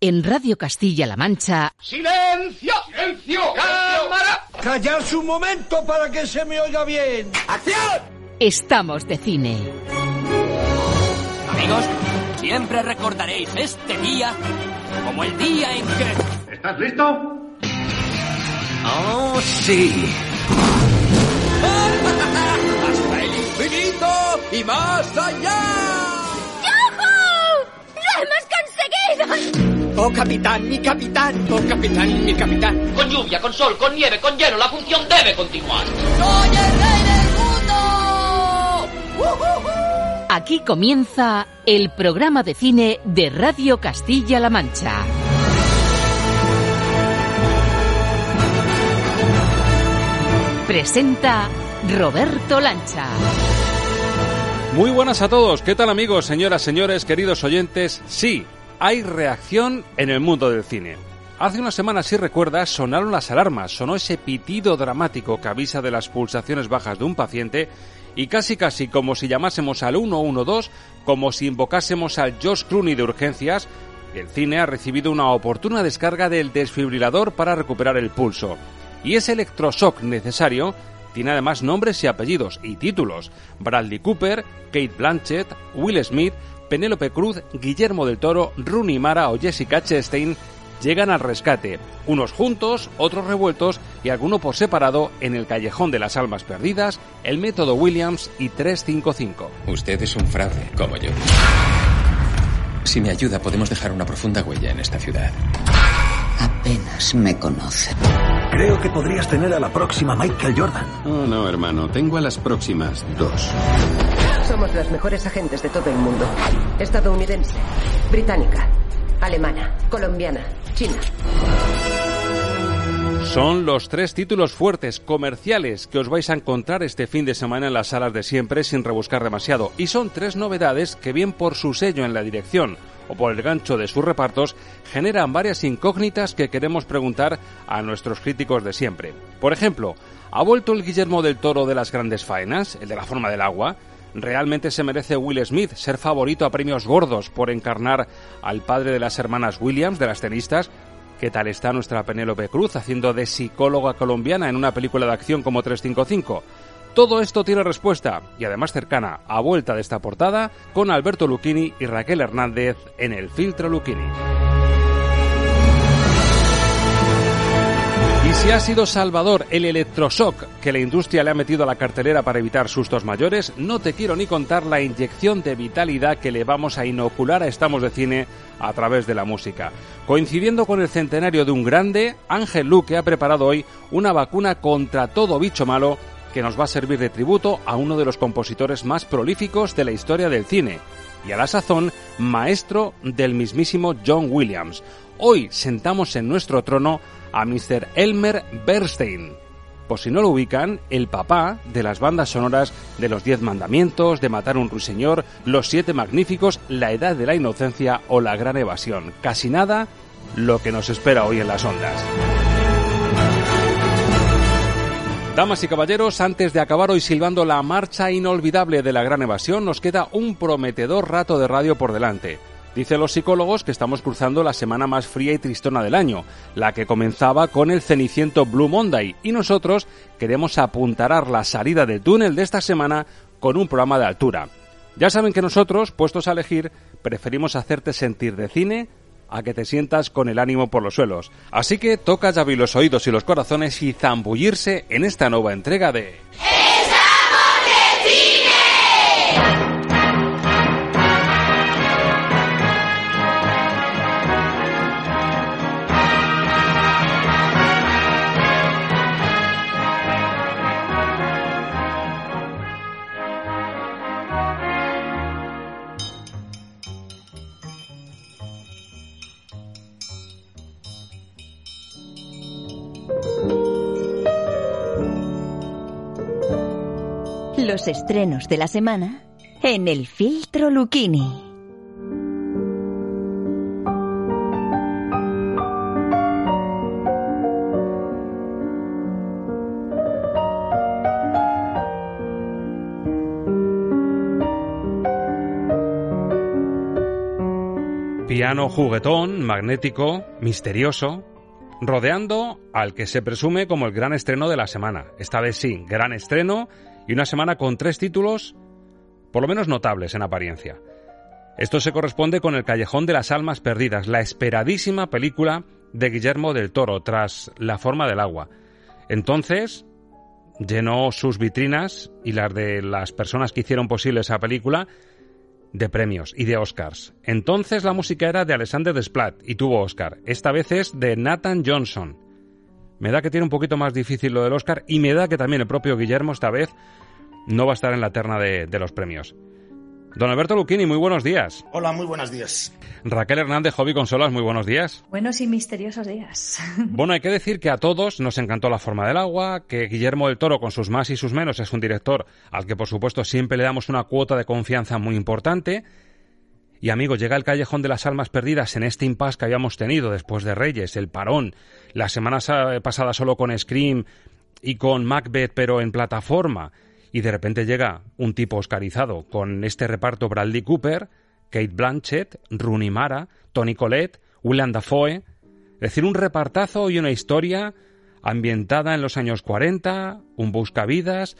En Radio Castilla-La Mancha. ¡Silencio! ¡Silencio! ¡Cámara! ¡Callarse un momento para que se me oiga bien! ¡Acción! Estamos de cine. Amigos, siempre recordaréis este día como el día en que... ¿Estás listo? ¡Oh, sí! ¡Hasta el infinito y más allá! ¡Yahoo! ¡Lo hemos conseguido! ¡Oh, capitán, mi capitán! ¡Oh, capitán, mi capitán! Con lluvia, con sol, con nieve, con hielo, la función debe continuar. ¡Soy el rey del mundo! Aquí comienza el programa de cine de Radio Castilla-La Mancha. Presenta Roberto Lancha. Muy buenas a todos, ¿qué tal amigos, señoras, señores, queridos oyentes? Sí, hay reacción en el mundo del cine. Hace unas semanas, si recuerdas, sonaron las alarmas, sonó ese pitido dramático que avisa de las pulsaciones bajas de un paciente y casi casi como si llamásemos al 112, como si invocásemos al Josh Clooney de urgencias, el cine ha recibido una oportuna descarga del desfibrilador para recuperar el pulso. Y ese electroshock necesario tiene además nombres y apellidos y títulos. Bradley Cooper, Kate Blanchett, Will Smith, Penélope Cruz, Guillermo del Toro, Rooney Mara o Jessica Chastain llegan al rescate, unos juntos, otros revueltos y alguno por separado en el Callejón de las Almas Perdidas, el Método Williams y 355. Usted es un fraude, como yo. Si me ayuda, podemos dejar una profunda huella en esta ciudad. Apenas me conoce. Creo que podrías tener a la próxima Michael Jordan. Oh, no, hermano. Tengo a las próximas dos. Somos los mejores agentes de todo el mundo. Estadounidense, británica, alemana, colombiana, china. Son los tres títulos fuertes comerciales que os vais a encontrar este fin de semana en las salas de siempre sin rebuscar demasiado. Y son tres novedades que bien por su sello en la dirección o por el gancho de sus repartos generan varias incógnitas que queremos preguntar a nuestros críticos de siempre. Por ejemplo, ¿ha vuelto el Guillermo del Toro de las grandes faenas, el de la forma del agua? ¿Realmente se merece Will Smith ser favorito a premios gordos por encarnar al padre de las hermanas Williams, de las tenistas? ¿Qué tal está nuestra Penélope Cruz haciendo de psicóloga colombiana en una película de acción como 355? Todo esto tiene respuesta y además cercana a vuelta de esta portada con Alberto Lucchini y Raquel Hernández en el filtro Lucchini. Si ha sido salvador el electroshock que la industria le ha metido a la cartelera para evitar sustos mayores, no te quiero ni contar la inyección de vitalidad que le vamos a inocular a Estamos de Cine a través de la música. Coincidiendo con el centenario de un grande, Ángel Luque ha preparado hoy una vacuna contra todo bicho malo que nos va a servir de tributo a uno de los compositores más prolíficos de la historia del cine y a la sazón maestro del mismísimo John Williams. Hoy sentamos en nuestro trono a Mr. Elmer Bernstein. Por si no lo ubican, el papá de las bandas sonoras de Los Diez Mandamientos, de Matar un Ruiseñor, Los Siete Magníficos, La Edad de la Inocencia o La Gran Evasión. Casi nada lo que nos espera hoy en las ondas. Damas y caballeros, antes de acabar hoy silbando la marcha inolvidable de la gran evasión, nos queda un prometedor rato de radio por delante. Dicen los psicólogos que estamos cruzando la semana más fría y tristona del año, la que comenzaba con el ceniciento Blue Monday, y nosotros queremos apuntarar la salida del túnel de esta semana con un programa de altura. Ya saben que nosotros, puestos a elegir, preferimos hacerte sentir de cine a que te sientas con el ánimo por los suelos. Así que toca ya los oídos y los corazones y zambullirse en esta nueva entrega de... Los estrenos de la semana en el filtro Lucchini. Piano juguetón, magnético, misterioso, rodeando al que se presume como el gran estreno de la semana. Esta vez sí, gran estreno y una semana con tres títulos por lo menos notables en apariencia. Esto se corresponde con El Callejón de las Almas Perdidas, la esperadísima película de Guillermo del Toro tras La forma del agua. Entonces, llenó sus vitrinas y las de las personas que hicieron posible esa película de premios y de Oscars. Entonces la música era de Alexander Desplat y tuvo Oscar. Esta vez es de Nathan Johnson. Me da que tiene un poquito más difícil lo del Oscar y me da que también el propio Guillermo esta vez no va a estar en la terna de, de los premios. Don Alberto Lucchini, muy buenos días. Hola, muy buenos días. Raquel Hernández, Hobby Consolas, muy buenos días. Buenos y misteriosos días. Bueno, hay que decir que a todos nos encantó La forma del agua, que Guillermo del Toro, con sus más y sus menos, es un director al que, por supuesto, siempre le damos una cuota de confianza muy importante. Y amigos, llega el Callejón de las Almas Perdidas en este impasse que habíamos tenido después de Reyes, el parón, la semana pasada solo con Scream y con Macbeth, pero en plataforma. Y de repente llega un tipo oscarizado con este reparto Bradley Cooper, Kate Blanchett, Rooney Mara, Tony Collette, William Dafoe, es decir, un repartazo y una historia ambientada en los años 40, un buscavidas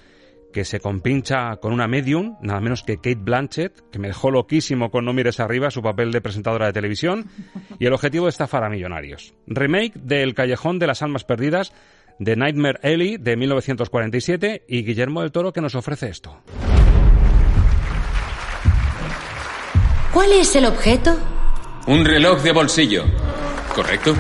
que se compincha con una medium, nada menos que Kate Blanchett, que me dejó loquísimo con No mires arriba su papel de presentadora de televisión, y el objetivo es estafar a millonarios. Remake del Callejón de las Almas Perdidas de Nightmare Alley de 1947 y Guillermo del Toro que nos ofrece esto. ¿Cuál es el objeto? Un reloj de bolsillo. ¿Correcto?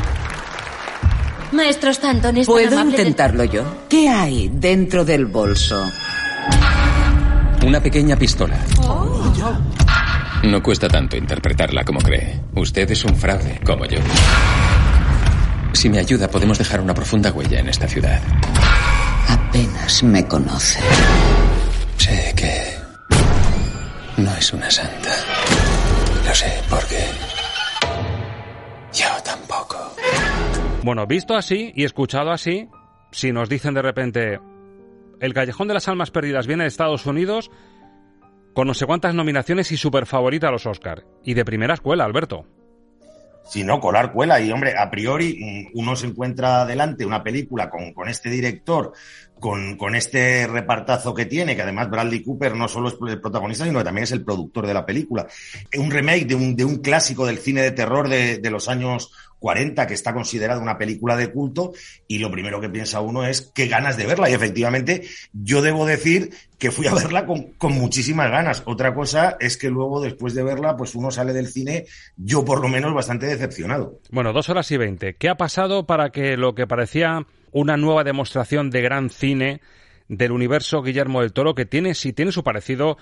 Maestro Stanton, es ¿Puedo intentarlo yo? ¿Qué hay dentro del bolso? Una pequeña pistola. No cuesta tanto interpretarla como cree. Usted es un fraude, como yo. Si me ayuda, podemos dejar una profunda huella en esta ciudad. Apenas me conoce. Sé que no es una santa. Lo sé porque yo tampoco. Bueno, visto así y escuchado así, si nos dicen de repente el Callejón de las Almas Perdidas viene de Estados Unidos con no sé cuántas nominaciones y super favorita a los Oscar. Y de primera escuela, Alberto sino colar cuela. Y hombre, a priori mm, uno se encuentra delante una película con, con este director, con, con, este repartazo que tiene, que además Bradley Cooper no solo es el protagonista, sino que también es el productor de la película. Un remake de un, de un clásico del cine de terror de, de los años 40, que está considerada una película de culto, y lo primero que piensa uno es qué ganas de verla. Y efectivamente, yo debo decir que fui a verla con, con, muchísimas ganas. Otra cosa es que luego, después de verla, pues uno sale del cine, yo por lo menos, bastante decepcionado. Bueno, dos horas y veinte. ¿Qué ha pasado para que lo que parecía una nueva demostración de gran cine del universo Guillermo del Toro, que tiene, si tiene su parecido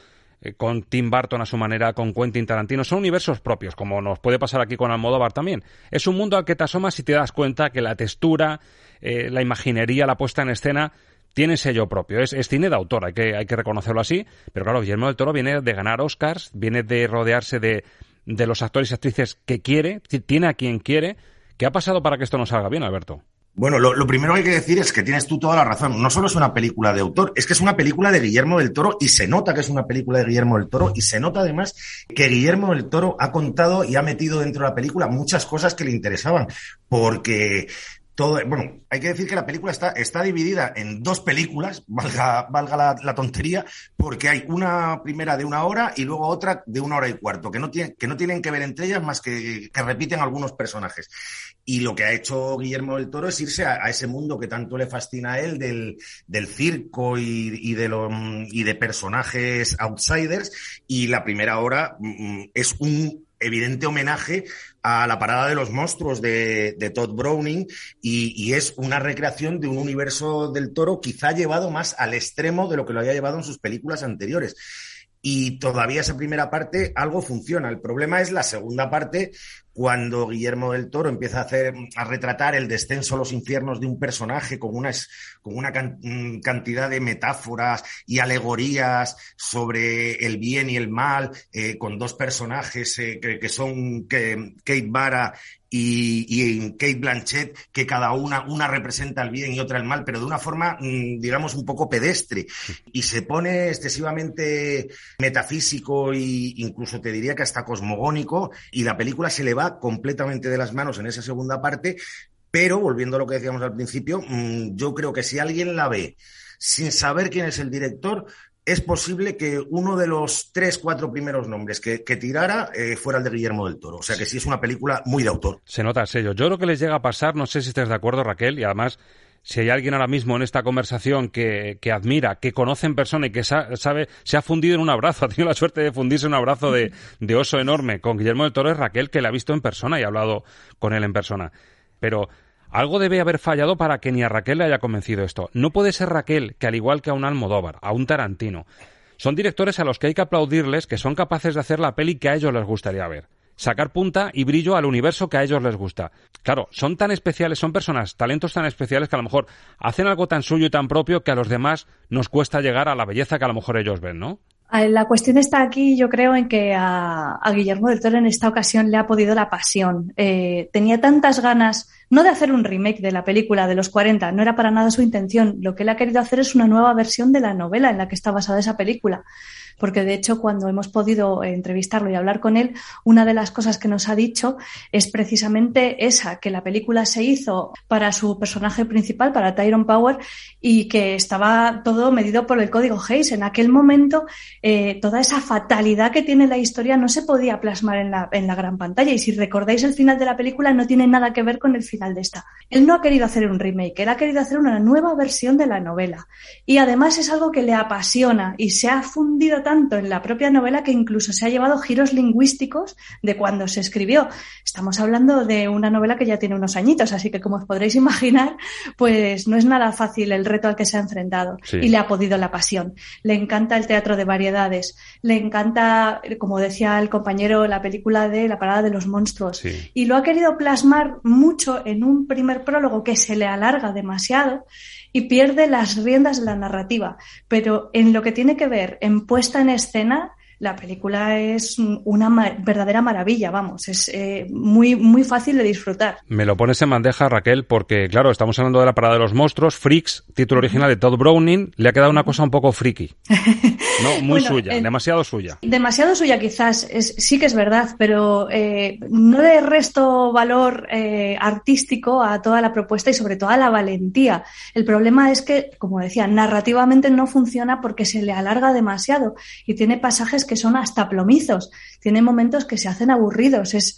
eh, con Tim Burton a su manera, con Quentin Tarantino, son universos propios, como nos puede pasar aquí con Almodóvar también. Es un mundo al que te asomas y te das cuenta que la textura, eh, la imaginería, la puesta en escena tiene sello propio. Es, es, cine de autor, hay que, hay que reconocerlo así. Pero claro, Guillermo del Toro viene de ganar Oscars, viene de rodearse de, de los actores y actrices que quiere, tiene a quien quiere. ¿Qué ha pasado para que esto no salga bien, Alberto? Bueno, lo, primero que hay que decir es que tienes tú toda la razón. No solo es una película de autor, es que es una película de Guillermo del Toro y se nota que es una película de Guillermo del Toro y se nota además que Guillermo del Toro ha contado y ha metido dentro de la película muchas cosas que le interesaban. Porque todo, bueno, hay que decir que la película está, está dividida en dos películas, valga, valga la, tontería, porque hay una primera de una hora y luego otra de una hora y cuarto, que no, tiene, que no tienen que ver entre ellas más que, que repiten algunos personajes. Y lo que ha hecho Guillermo del Toro es irse a, ese mundo que tanto le fascina a él del, del circo y, de lo, y de personajes outsiders. Y la primera hora mm, es un evidente homenaje a la parada de los monstruos de, Todd Browning y, es una recreación de un universo del toro quizá llevado más al extremo de lo que lo había llevado en sus películas anteriores. Y todavía esa primera parte algo funciona. El problema es la segunda parte cuando Guillermo del Toro empieza a hacer, a retratar el descenso a los infiernos de un personaje con una, con una mm, cantidad de metáforas y alegorías sobre el bien y el mal, eh, con dos personajes eh, que, que, son que, Kate Vara y, y, Kate Blanchett, que cada una, una representa el bien y otra el mal, pero de una forma, mm, digamos, un poco pedestre. Y se pone excesivamente metafísico e incluso te diría que hasta cosmogónico, y la película se le va completamente de las manos en esa segunda parte, pero volviendo a lo que decíamos al principio, mm, yo creo que si alguien la ve sin saber quién es el director, es posible que uno de los tres, cuatro primeros nombres que, tirara eh, fuera el de Guillermo del Toro. O sea que sí es una película muy de autor. Se nota el sello. Yo creo que les llega a pasar, no sé si estás de acuerdo, Raquel, y además si hay alguien ahora mismo en esta conversación que, admira, que conoce en persona y que sabe, se ha fundido en un abrazo, ha tenido la suerte de fundirse en un abrazo de, oso enorme con Guillermo del Toro, es Raquel, que la ha visto en persona y ha hablado con él en persona. Pero algo debe haber fallado para que ni a Raquel le haya convencido esto. No puede ser Raquel que, al igual que a un Almodóvar, a un Tarantino, son directores a los que hay que aplaudirles que son capaces de hacer la peli que a ellos les gustaría ver. Sacar punta y brillo al universo que a ellos les gusta. Claro, son tan especiales, son personas, talentos tan especiales que a lo mejor hacen algo tan suyo y tan propio que a los demás nos cuesta llegar a la belleza que a lo mejor ellos ven, ¿no? La cuestión está aquí, yo creo, en que a, Guillermo del Toro en esta ocasión le ha podido la pasión. Eh, tenía tantas ganas, no de hacer un remake de la película de los 40, no era para nada su intención. Lo que él ha querido hacer es una nueva versión de la novela en la que está basada esa película porque de hecho cuando hemos podido entrevistarlo y hablar con él, una de las cosas que nos ha dicho es precisamente esa, que la película se hizo para su personaje principal, para Tyrone Power, y que estaba todo medido por el código Hayes. En aquel momento, eh, toda esa fatalidad que tiene la historia no se podía plasmar en la, en la gran pantalla. Y si recordáis el final de la película, no tiene nada que ver con el final de esta. Él no ha querido hacer un remake, él ha querido hacer una nueva versión de la novela. Y además es algo que le apasiona y se ha fundido tanto en la propia novela que incluso se ha llevado giros lingüísticos de cuando se escribió. Estamos hablando de una novela que ya tiene unos añitos, así que como os podréis imaginar, pues no es nada fácil el reto al que se ha enfrentado y le ha podido la pasión. Le encanta el teatro de variedades, le encanta, como decía el compañero, la película de La parada de los monstruos y lo ha querido plasmar mucho en un primer prólogo que se le alarga demasiado y pierde las riendas de la narrativa. Pero en lo que tiene que ver en puesta en escena, la película es una verdadera maravilla, vamos, es eh, muy, muy fácil de disfrutar. Me lo pones en bandeja, Raquel, porque, claro, estamos hablando de la parada de los monstruos, Freaks, título original de Todd Browning, le ha quedado una cosa un poco friki. No, muy suya, demasiado suya. Demasiado suya quizás, es, sí que es verdad, pero eh, no le resto valor eh, artístico a toda la propuesta y sobre todo a la valentía. El problema es que, como decía, narrativamente no funciona porque se le alarga demasiado y tiene pasajes que son hasta plomizos, tiene momentos que se hacen aburridos. Es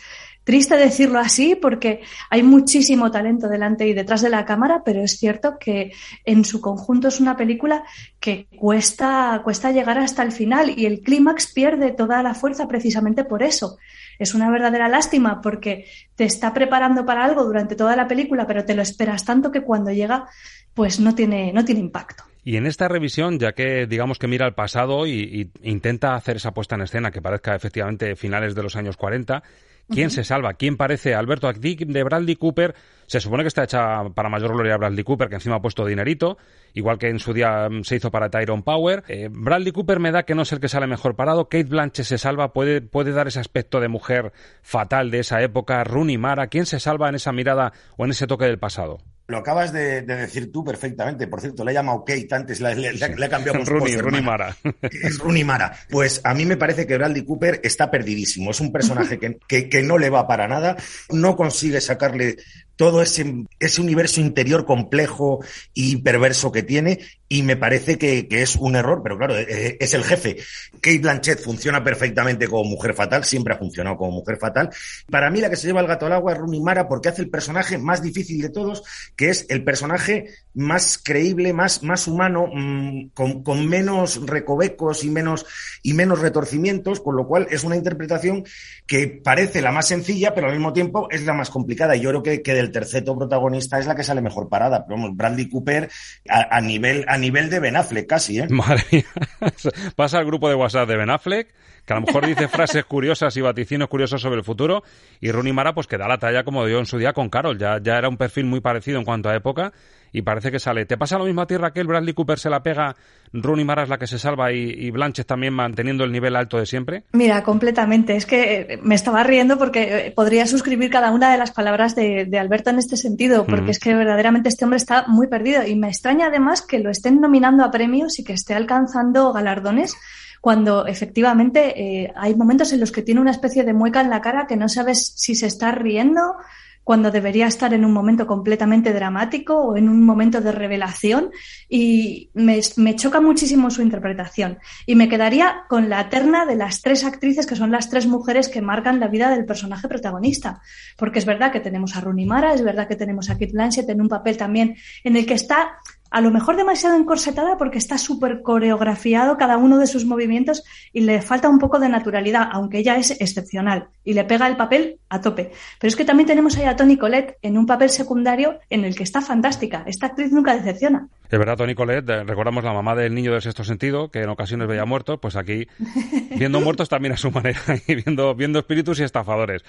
triste decirlo así porque hay muchísimo talento delante y detrás de la cámara, pero es cierto que en su conjunto es una película que cuesta, cuesta llegar hasta el final y el clímax pierde toda la fuerza precisamente por eso. Es una verdadera lástima porque te está preparando para algo durante toda la película, pero te lo esperas tanto que cuando llega, pues no tiene, no tiene impacto. Y en esta revisión, ya que digamos que mira al pasado y, intenta hacer esa puesta en escena que parezca efectivamente finales de los años 40, ¿quién se salva? ¿Quién parece? Alberto de Bradley Cooper, se supone que está hecha para mayor gloria de Bradley Cooper, que encima ha puesto dinerito, igual que en su día mm, se hizo para Tyrone Power. Eh, Bradley Cooper me da que no es el que sale mejor parado. Kate Blanchett se salva, puede, puede dar ese aspecto de mujer fatal de esa época. Rooney Mara, ¿quién se salva en esa mirada o en ese toque del pasado? Lo acabas de, decir tú perfectamente. Por cierto, le he llamado Kate antes, le, le, he cambiado por Rooney, Mara. Es Rooney Mara. Pues a mí me parece que Bradley Cooper está perdidísimo. Es un personaje que, que, que no le va para nada. No consigue sacarle todo ese, ese universo interior complejo y perverso que tiene y me parece que, es un error, pero claro, eh, eh, es el jefe. Kate Blanchett funciona perfectamente como mujer fatal, siempre ha funcionado como mujer fatal. Para mí la que se lleva el gato al agua es Rooney Mara porque hace el personaje más difícil de todos, que es el personaje más creíble, más, más humano, mm, con, con, menos recovecos y menos, y menos retorcimientos, con lo cual es una interpretación que parece la más sencilla, pero al mismo tiempo es la más complicada. Y yo creo que, que del terceto protagonista es la que sale mejor parada. Pero vamos, Bradley Cooper a, nivel, a nivel de Ben Affleck casi, ¿eh? Madre mía. Pasa al grupo de WhatsApp de Ben Affleck que a lo mejor dice frases curiosas y vaticinios curiosos sobre el futuro, y Rooney Mara pues que da la talla como dio en su día con Carol, ya, ya era un perfil muy parecido en cuanto a época, y parece que sale. ¿Te pasa lo mismo a ti, Raquel? Bradley Cooper se la pega, Rooney Mara es la que se salva y, y Blanches también manteniendo el nivel alto de siempre. Mira, completamente. Es que eh, me estaba riendo porque eh, podría suscribir cada una de las palabras de, de Alberto en este sentido, porque es que verdaderamente este hombre está muy perdido y me extraña además que lo estén nominando a premios y que esté alcanzando galardones cuando efectivamente eh, hay momentos en los que tiene una especie de mueca en la cara que no sabes si se está riendo cuando debería estar en un momento completamente dramático o en un momento de revelación y me, choca muchísimo su interpretación. Y me quedaría con la terna de las tres actrices que son las tres mujeres que marcan la vida del personaje protagonista. Porque es verdad que tenemos a Rooney Mara, es verdad que tenemos a Kate Blanchett en un papel también en el que está a lo mejor demasiado encorsetada porque está súper coreografiado cada uno de sus movimientos y le falta un poco de naturalidad, aunque ella es excepcional y le pega el papel a tope. Pero es que también tenemos ahí a Toni Collette en un papel secundario en el que está fantástica. Esta actriz nunca decepciona. Es verdad, Toni Collette, eh, recordamos la mamá del niño del sexto sentido, que en ocasiones veía muertos, pues aquí viendo muertos también a su manera y viendo, viendo espíritus y estafadores.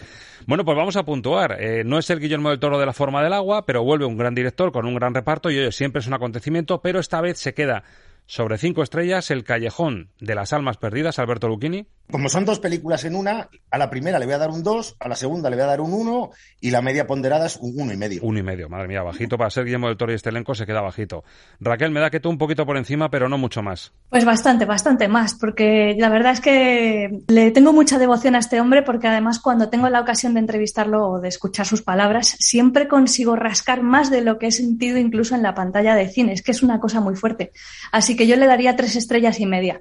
Bueno, pues vamos a puntuar. Eh, no es el Guillermo del Toro de la forma del agua, pero vuelve un gran director con un gran reparto y oye, siempre es un acontecimiento, pero esta vez se queda sobre cinco estrellas el Callejón de las Almas Perdidas, Alberto Lucchini. Como son dos películas en una, a la primera le voy a dar un 2, a la segunda le voy a dar un 1 y la media ponderada es un uno y medio. Uno y medio, madre mía, bajito para ser Guillermo del Toro y este elenco se queda bajito. Raquel, me da que tú un poquito por encima, pero no mucho más. Pues bastante, bastante más, porque la verdad es que le tengo mucha devoción a este hombre porque además cuando tengo la ocasión de entrevistarlo o de escuchar sus palabras, siempre consigo rascar más de lo que he sentido incluso en la pantalla de cine. Es que es una cosa muy fuerte. Así que yo le daría tres estrellas y media,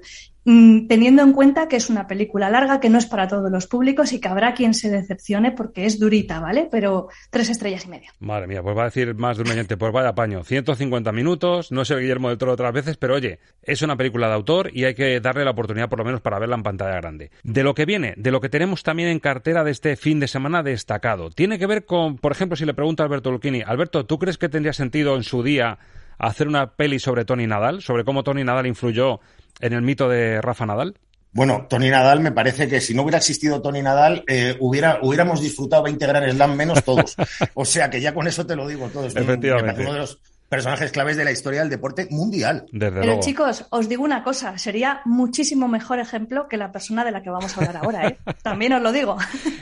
teniendo en cuenta que es una película larga, que no es para todos los públicos y que habrá quien se decepcione porque es durita, ¿vale? Pero tres estrellas y media. Madre mía, pues va a decir más de pues vaya paño. 150 minutos, no el Guillermo del Toro otras veces, pero oye, es una película de autor y hay que darle la oportunidad por lo menos para verla en pantalla grande. De lo que viene, de lo que tenemos también en cartera de este fin de semana destacado, tiene que ver con, por ejemplo, si le pregunto a Alberto Lucchini, Alberto, ¿tú crees que tendría sentido en su día hacer una peli sobre Tony Nadal, sobre cómo Tony Nadal influyó en el mito de Rafa Nadal? Bueno, Tony Nadal me parece que si no hubiera existido Tony Nadal, eh, hubiera, hubiéramos disfrutado 20 Grand Slam menos todos. o sea que ya con eso te lo digo todo. Efectivamente. uno de los personajes claves de la historia del deporte mundial. Desde Pero luego. chicos, os digo una cosa, sería muchísimo mejor ejemplo que la persona de la que vamos a hablar ahora, ¿eh? También os lo digo.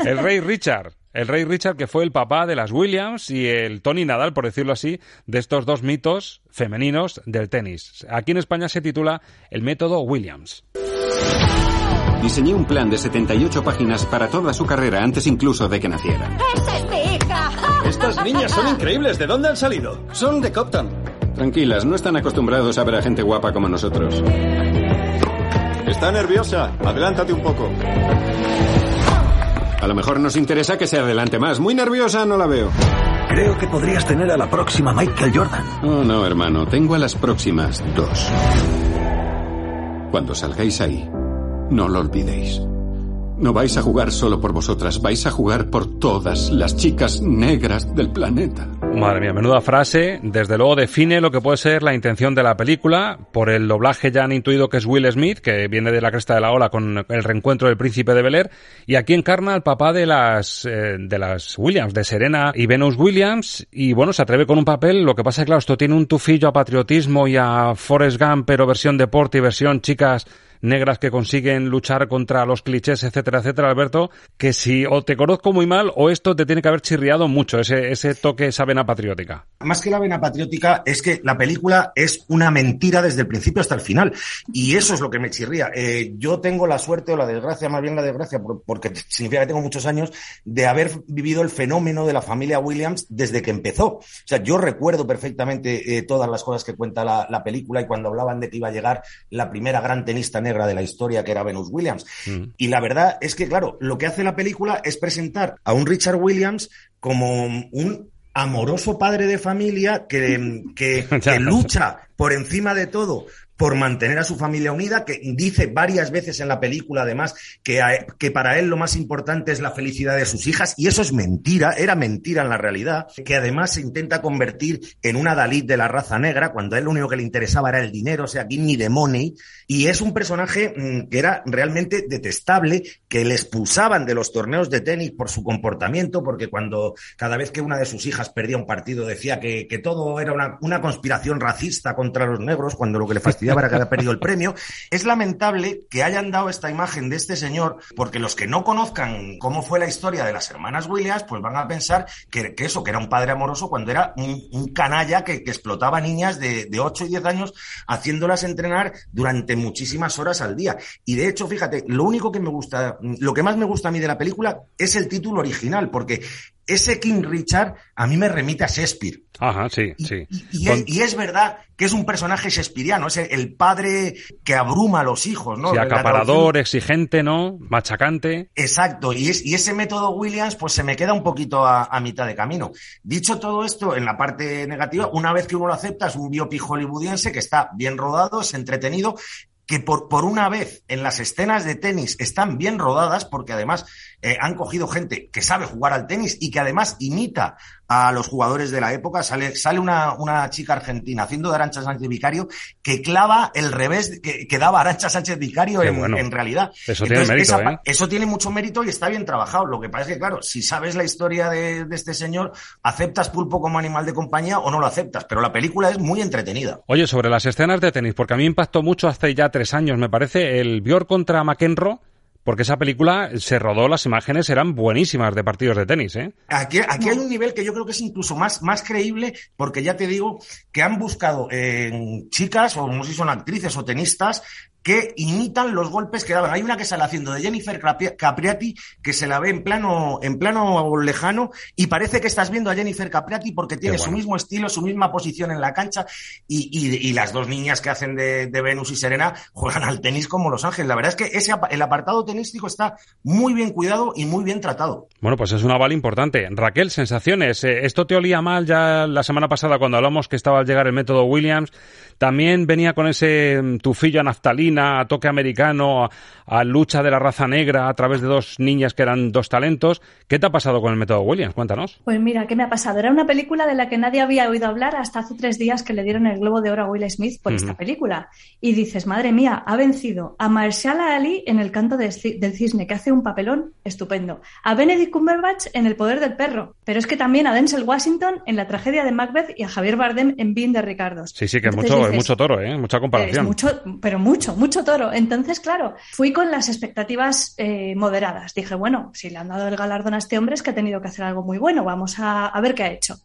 El rey Richard. El rey Richard, que fue el papá de las Williams y el Tony Nadal, por decirlo así, de estos dos mitos femeninos del tenis. Aquí en España se titula El método Williams. Diseñé un plan de 78 páginas para toda su carrera antes incluso de que naciera. ¡Esa es mi hija! Estas niñas son increíbles. ¿De dónde han salido? Son de Copton. Tranquilas, no están acostumbrados a ver a gente guapa como nosotros. Está nerviosa. Adelántate un poco. A lo mejor nos interesa que se adelante más. Muy nerviosa no la veo. Creo que podrías tener a la próxima Michael Jordan. Oh, no, hermano. Tengo a las próximas dos. Cuando salgáis ahí, no lo olvidéis. No vais a jugar solo por vosotras, vais a jugar por todas las chicas negras del planeta. Madre mía, menuda frase. Desde luego define lo que puede ser la intención de la película. Por el doblaje ya han intuido que es Will Smith, que viene de la cresta de la ola con el reencuentro del príncipe de Bel Air. Y aquí encarna al papá de las, eh, de las Williams, de Serena y Venus Williams. Y bueno, se atreve con un papel. Lo que pasa es que, claro, esto tiene un tufillo a patriotismo y a Forrest Gump, pero versión deporte y versión chicas negras que consiguen luchar contra los clichés, etcétera, etcétera, Alberto, que si o te conozco muy mal o esto te tiene que haber chirriado mucho, ese, ese toque, esa vena patriótica. Más que la vena patriótica es que la película es una mentira desde el principio hasta el final. Y eso es lo que me chirría. Eh, yo tengo la suerte o la desgracia, más bien la desgracia, por, porque significa que tengo muchos años, de haber vivido el fenómeno de la familia Williams desde que empezó. O sea, yo recuerdo perfectamente eh, todas las cosas que cuenta la, la película y cuando hablaban de que iba a llegar la primera gran tenista negra de la historia, que era Venus Williams. Mm. Y la verdad es que, claro, lo que hace la película es presentar a un Richard Williams como un amoroso padre de familia que, que, que lucha por encima de todo por mantener a su familia unida, que dice varias veces en la película, además, que, que para él lo más importante es la felicidad de sus hijas, y eso es mentira, era mentira en la realidad, que además se intenta convertir en una Dalit de la raza negra, cuando a él lo único que le interesaba era el dinero, o sea, give me the money, y es un personaje mm, que era realmente detestable, que le expulsaban de los torneos de tenis por su comportamiento, porque cuando cada vez que una de sus hijas perdía un partido decía que, que todo era una, una conspiración racista contra los negros, cuando lo que le fastidiaba era que había perdido el premio. Es lamentable que hayan dado esta imagen de este señor, porque los que no conozcan cómo fue la historia de las hermanas Williams, pues van a pensar que, eso, que era un padre amoroso cuando era un, canalla que, que, explotaba niñas de, de 8 y 10 años haciéndolas entrenar durante muchísimas horas al día. Y de hecho, fíjate, lo único que me gusta, lo que más me gusta a mí de la película es el título original, porque ese King Richard a mí me remite a Shakespeare. Ajá, sí, sí. Y, y, es, y, es, verdad que es un personaje shakespeariano, es el padre que abruma a los hijos, ¿no? Sí, acaparador, exigente, ¿no? Machacante. Exacto, y, es, y ese método Williams pues se me queda un poquito a, a, mitad de camino. Dicho todo esto, en la parte negativa, una vez que uno lo acepta, es un biopic hollywoodiense que está bien rodado, es entretenido, que por, por una vez en las escenas de tenis están bien rodadas, porque además eh, han cogido gente que sabe jugar al tenis y que además imita a los jugadores de la época. Sale, sale una, una chica argentina haciendo de Arancha Sánchez Vicario que clava el revés que, que daba Arancha Sánchez Vicario en, bueno. en, realidad. Eso Entonces, tiene mérito, esa, ¿eh? Eso tiene mucho mérito y está bien trabajado. Lo que pasa es que, claro, si sabes la historia de, de este señor, aceptas pulpo como animal de compañía o no lo aceptas. Pero la película es muy entretenida. Oye, sobre las escenas de tenis, porque a mí impactó mucho hace ya tres años, me parece, el Björk contra McEnroe porque esa película se rodó, las imágenes eran buenísimas de partidos de tenis, ¿eh? Aquí, aquí hay un nivel que yo creo que es incluso más, más creíble, porque ya te digo que han buscado eh, chicas, o no sé si son actrices o tenistas, que imitan los golpes que daban. Hay una que sale haciendo de Jennifer Capriati que se la ve en plano, en plano lejano y parece que estás viendo a Jennifer Capriati porque tiene bueno. su mismo estilo, su misma posición en la cancha y, y, y las dos niñas que hacen de, de, Venus y Serena juegan al tenis como Los Ángeles. La verdad es que ese, el apartado tenístico está muy bien cuidado y muy bien tratado. Bueno, pues es una bala importante. Raquel, sensaciones. Eh, esto te olía mal ya la semana pasada cuando hablamos que estaba al llegar el método Williams. También venía con ese mm, tufillo a naftalina, a toque americano, a, a, lucha de la raza negra a través de dos niñas que eran dos talentos. ¿Qué te ha pasado con el método Williams? Cuéntanos. Pues mira, ¿qué me ha pasado? Era una película de la que nadie había oído hablar hasta hace tres días que le dieron el Globo de Oro a Will Smith por uh -huh. esta película. Y dices, madre mía, ha vencido a Marshala Ali en El canto de, del cisne, que hace un papelón estupendo. A Benedict Cumberbatch en El poder del perro. Pero es que también a Denzel Washington en La tragedia de Macbeth y a Javier Bardem en Bean de Ricardos. Sí, sí, que Entonces, es mucho, dices, mucho toro, ¿eh? Mucha comparación. Es mucho, pero mucho, mucho toro. Entonces, claro, fui con las expectativas eh, moderadas. Dije, bueno, si le han dado el galardón a este hombre es que ha tenido que hacer algo muy bueno. Vamos a, a ver qué ha hecho.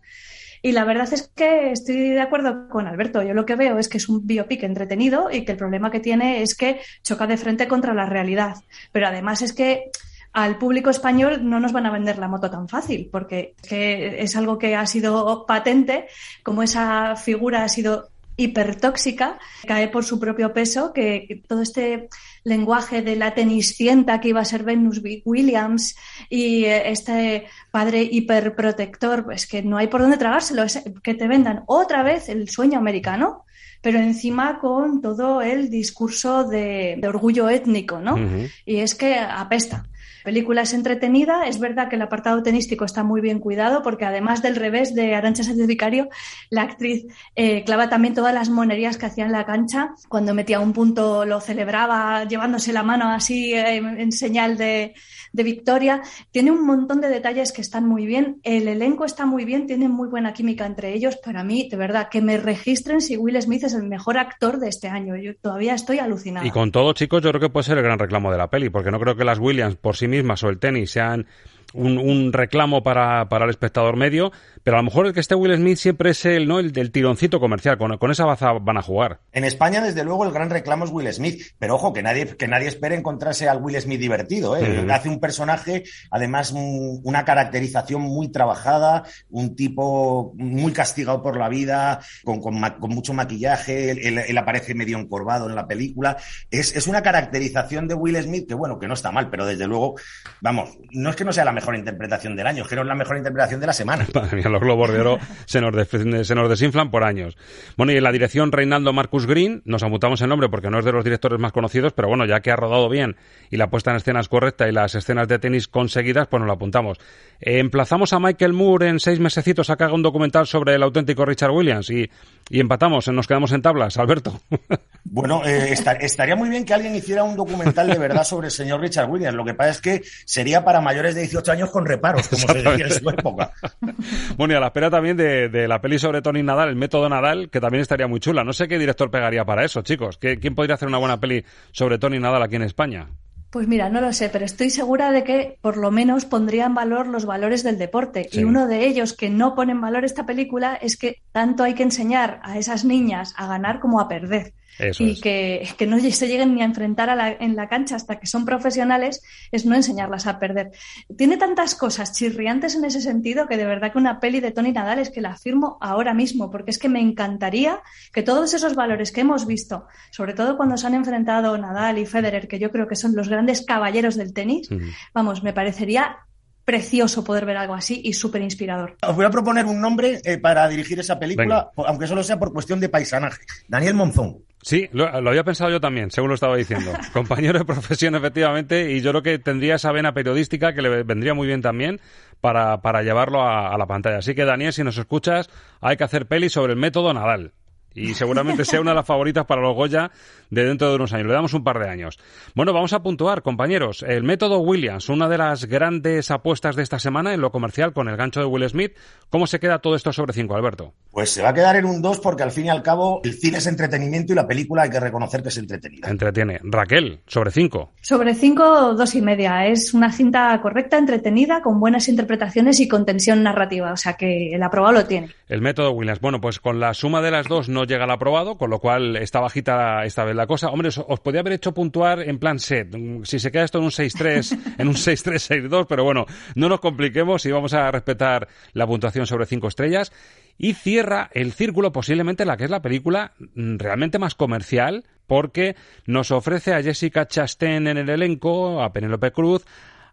Y la verdad es que estoy de acuerdo con Alberto. Yo lo que veo es que es un biopic entretenido y que el problema que tiene es que choca de frente contra la realidad. Pero además es que al público español no nos van a vender la moto tan fácil, porque es, algo que ha sido patente, como esa figura ha sido hipertóxica, cae por su propio peso, que todo este lenguaje de la teniscienta que iba a ser Venus Williams y este padre hiperprotector, pues que no hay por dónde tragárselo, es que te vendan otra vez el sueño americano, pero encima con todo el discurso de, de orgullo étnico, ¿no? Uh -huh. Y es que apesta película es entretenida, es verdad que el apartado tenístico está muy bien cuidado porque además del revés de Arancha Sánchez Vicario, la actriz eh, clava también todas las monerías que hacía en la cancha, cuando metía un punto lo celebraba llevándose la mano así eh, en señal de, de victoria, tiene un montón de detalles que están muy bien, el elenco está muy bien, tiene muy buena química entre ellos, para mí, de verdad, que me registren si Will Smith es el mejor actor de este año, yo todavía estoy alucinada. Y con todo, chicos, yo creo que puede ser el gran reclamo de la peli, porque no creo que las Williams por sí mismas o el tenis sean un, un reclamo para, para, el espectador medio, pero a lo mejor el que esté Will Smith siempre es el, ¿no? el del tironcito comercial, con, con esa baza van a jugar. En España, desde luego, el gran reclamo es Will Smith, pero ojo, que nadie, que nadie espere encontrarse al Will Smith divertido. ¿eh? Uh -huh. Hace un personaje, además, un, una caracterización muy trabajada, un tipo muy castigado por la vida, con, con, con mucho maquillaje, él, él, aparece medio encorvado en la película. Es, es una caracterización de Will Smith que, bueno, que no está mal, pero desde luego, vamos, no es que no sea la mejor mejor interpretación del año, que no es la mejor interpretación de la semana. Madre mía, los globos de oro se nos, des- se nos desinflan por años. Bueno, y en la dirección Reinaldo Marcus Green, nos apuntamos el nombre porque no es de los directores más conocidos, pero bueno, ya que ha rodado bien y la puesta en escena es correcta y las escenas de tenis conseguidas, pues nos lo apuntamos. Eh, emplazamos a Michael Moore en seis mesecitos a que haga un documental sobre el auténtico Richard Williams y, y empatamos, nos quedamos en tablas, Alberto. Bueno, eh, esta- estaría muy bien que alguien hiciera un documental de verdad sobre el señor Richard Williams. Lo que pasa es que sería para mayores de 18 años con reparos, como se decía en su época. Bueno, y a la espera también de, de la peli sobre Tony Nadal, el método Nadal, que también estaría muy chula. No sé qué director pegaría para eso, chicos. ¿Qué- ¿Quién podría hacer una buena peli sobre Tony Nadal aquí en España? Pues mira, no lo sé, pero estoy segura de que por lo menos pondría en valor los valores del deporte. Sí. Y uno de ellos que no pone en valor esta película es que tanto hay que enseñar a esas niñas a ganar como a perder. Eso y es. que, que no se lleguen ni a enfrentar a la- en la cancha hasta que son profesionales es no enseñarlas a perder. Tiene tantas cosas chirriantes en ese sentido que de verdad que una peli de Tony Nadal es que la afirmo ahora mismo, porque es que me encantaría que todos esos valores que hemos visto, sobre todo cuando se han enfrentado Nadal y Federer, que yo creo que son los grandes caballeros del tenis, vamos, me parecería precioso poder ver algo así y súper inspirador. Os voy a proponer un nombre eh, para dirigir esa película, aunque solo sea por cuestión de paisanaje. Daniel Monzón. Sí, lo, lo había pensado yo también, según lo estaba diciendo. Compañero de profesión, efectivamente, y yo creo que tendría esa vena periodística que le vendría muy bien también para, para llevarlo a, a la pantalla. Así que, Daniel, si nos escuchas, hay que hacer peli sobre el método Nadal. Y seguramente sea una de las favoritas para los Goya de dentro de unos años. Le damos un par de años. Bueno, vamos a puntuar, compañeros. El método Williams, una de las grandes apuestas de esta semana en lo comercial con el gancho de Will Smith. ¿Cómo se queda todo esto sobre cinco, Alberto? Pues se va a quedar en un 2 porque al fin y al cabo el cine es entretenimiento y la película hay que reconocer que es entretenida. Entretiene. Raquel, sobre cinco. Sobre cinco, dos y media. Es una cinta correcta, entretenida, con buenas interpretaciones y con tensión narrativa. O sea que el aprobado lo tiene. El método Williams. Bueno, pues con la suma de las dos no llega al aprobado, con lo cual está bajita esta vez la cosa. Hombre, os, podía haber hecho puntuar en plan set. Mm, Si se queda esto en un 6-3, en un 6-3-6-2, pero bueno, no nos compliquemos y vamos a respetar la puntuación sobre cinco estrellas. Y cierra el círculo posiblemente la que es la película mm, realmente más comercial, porque nos ofrece a Jessica Chastain en el elenco, a Penélope Cruz,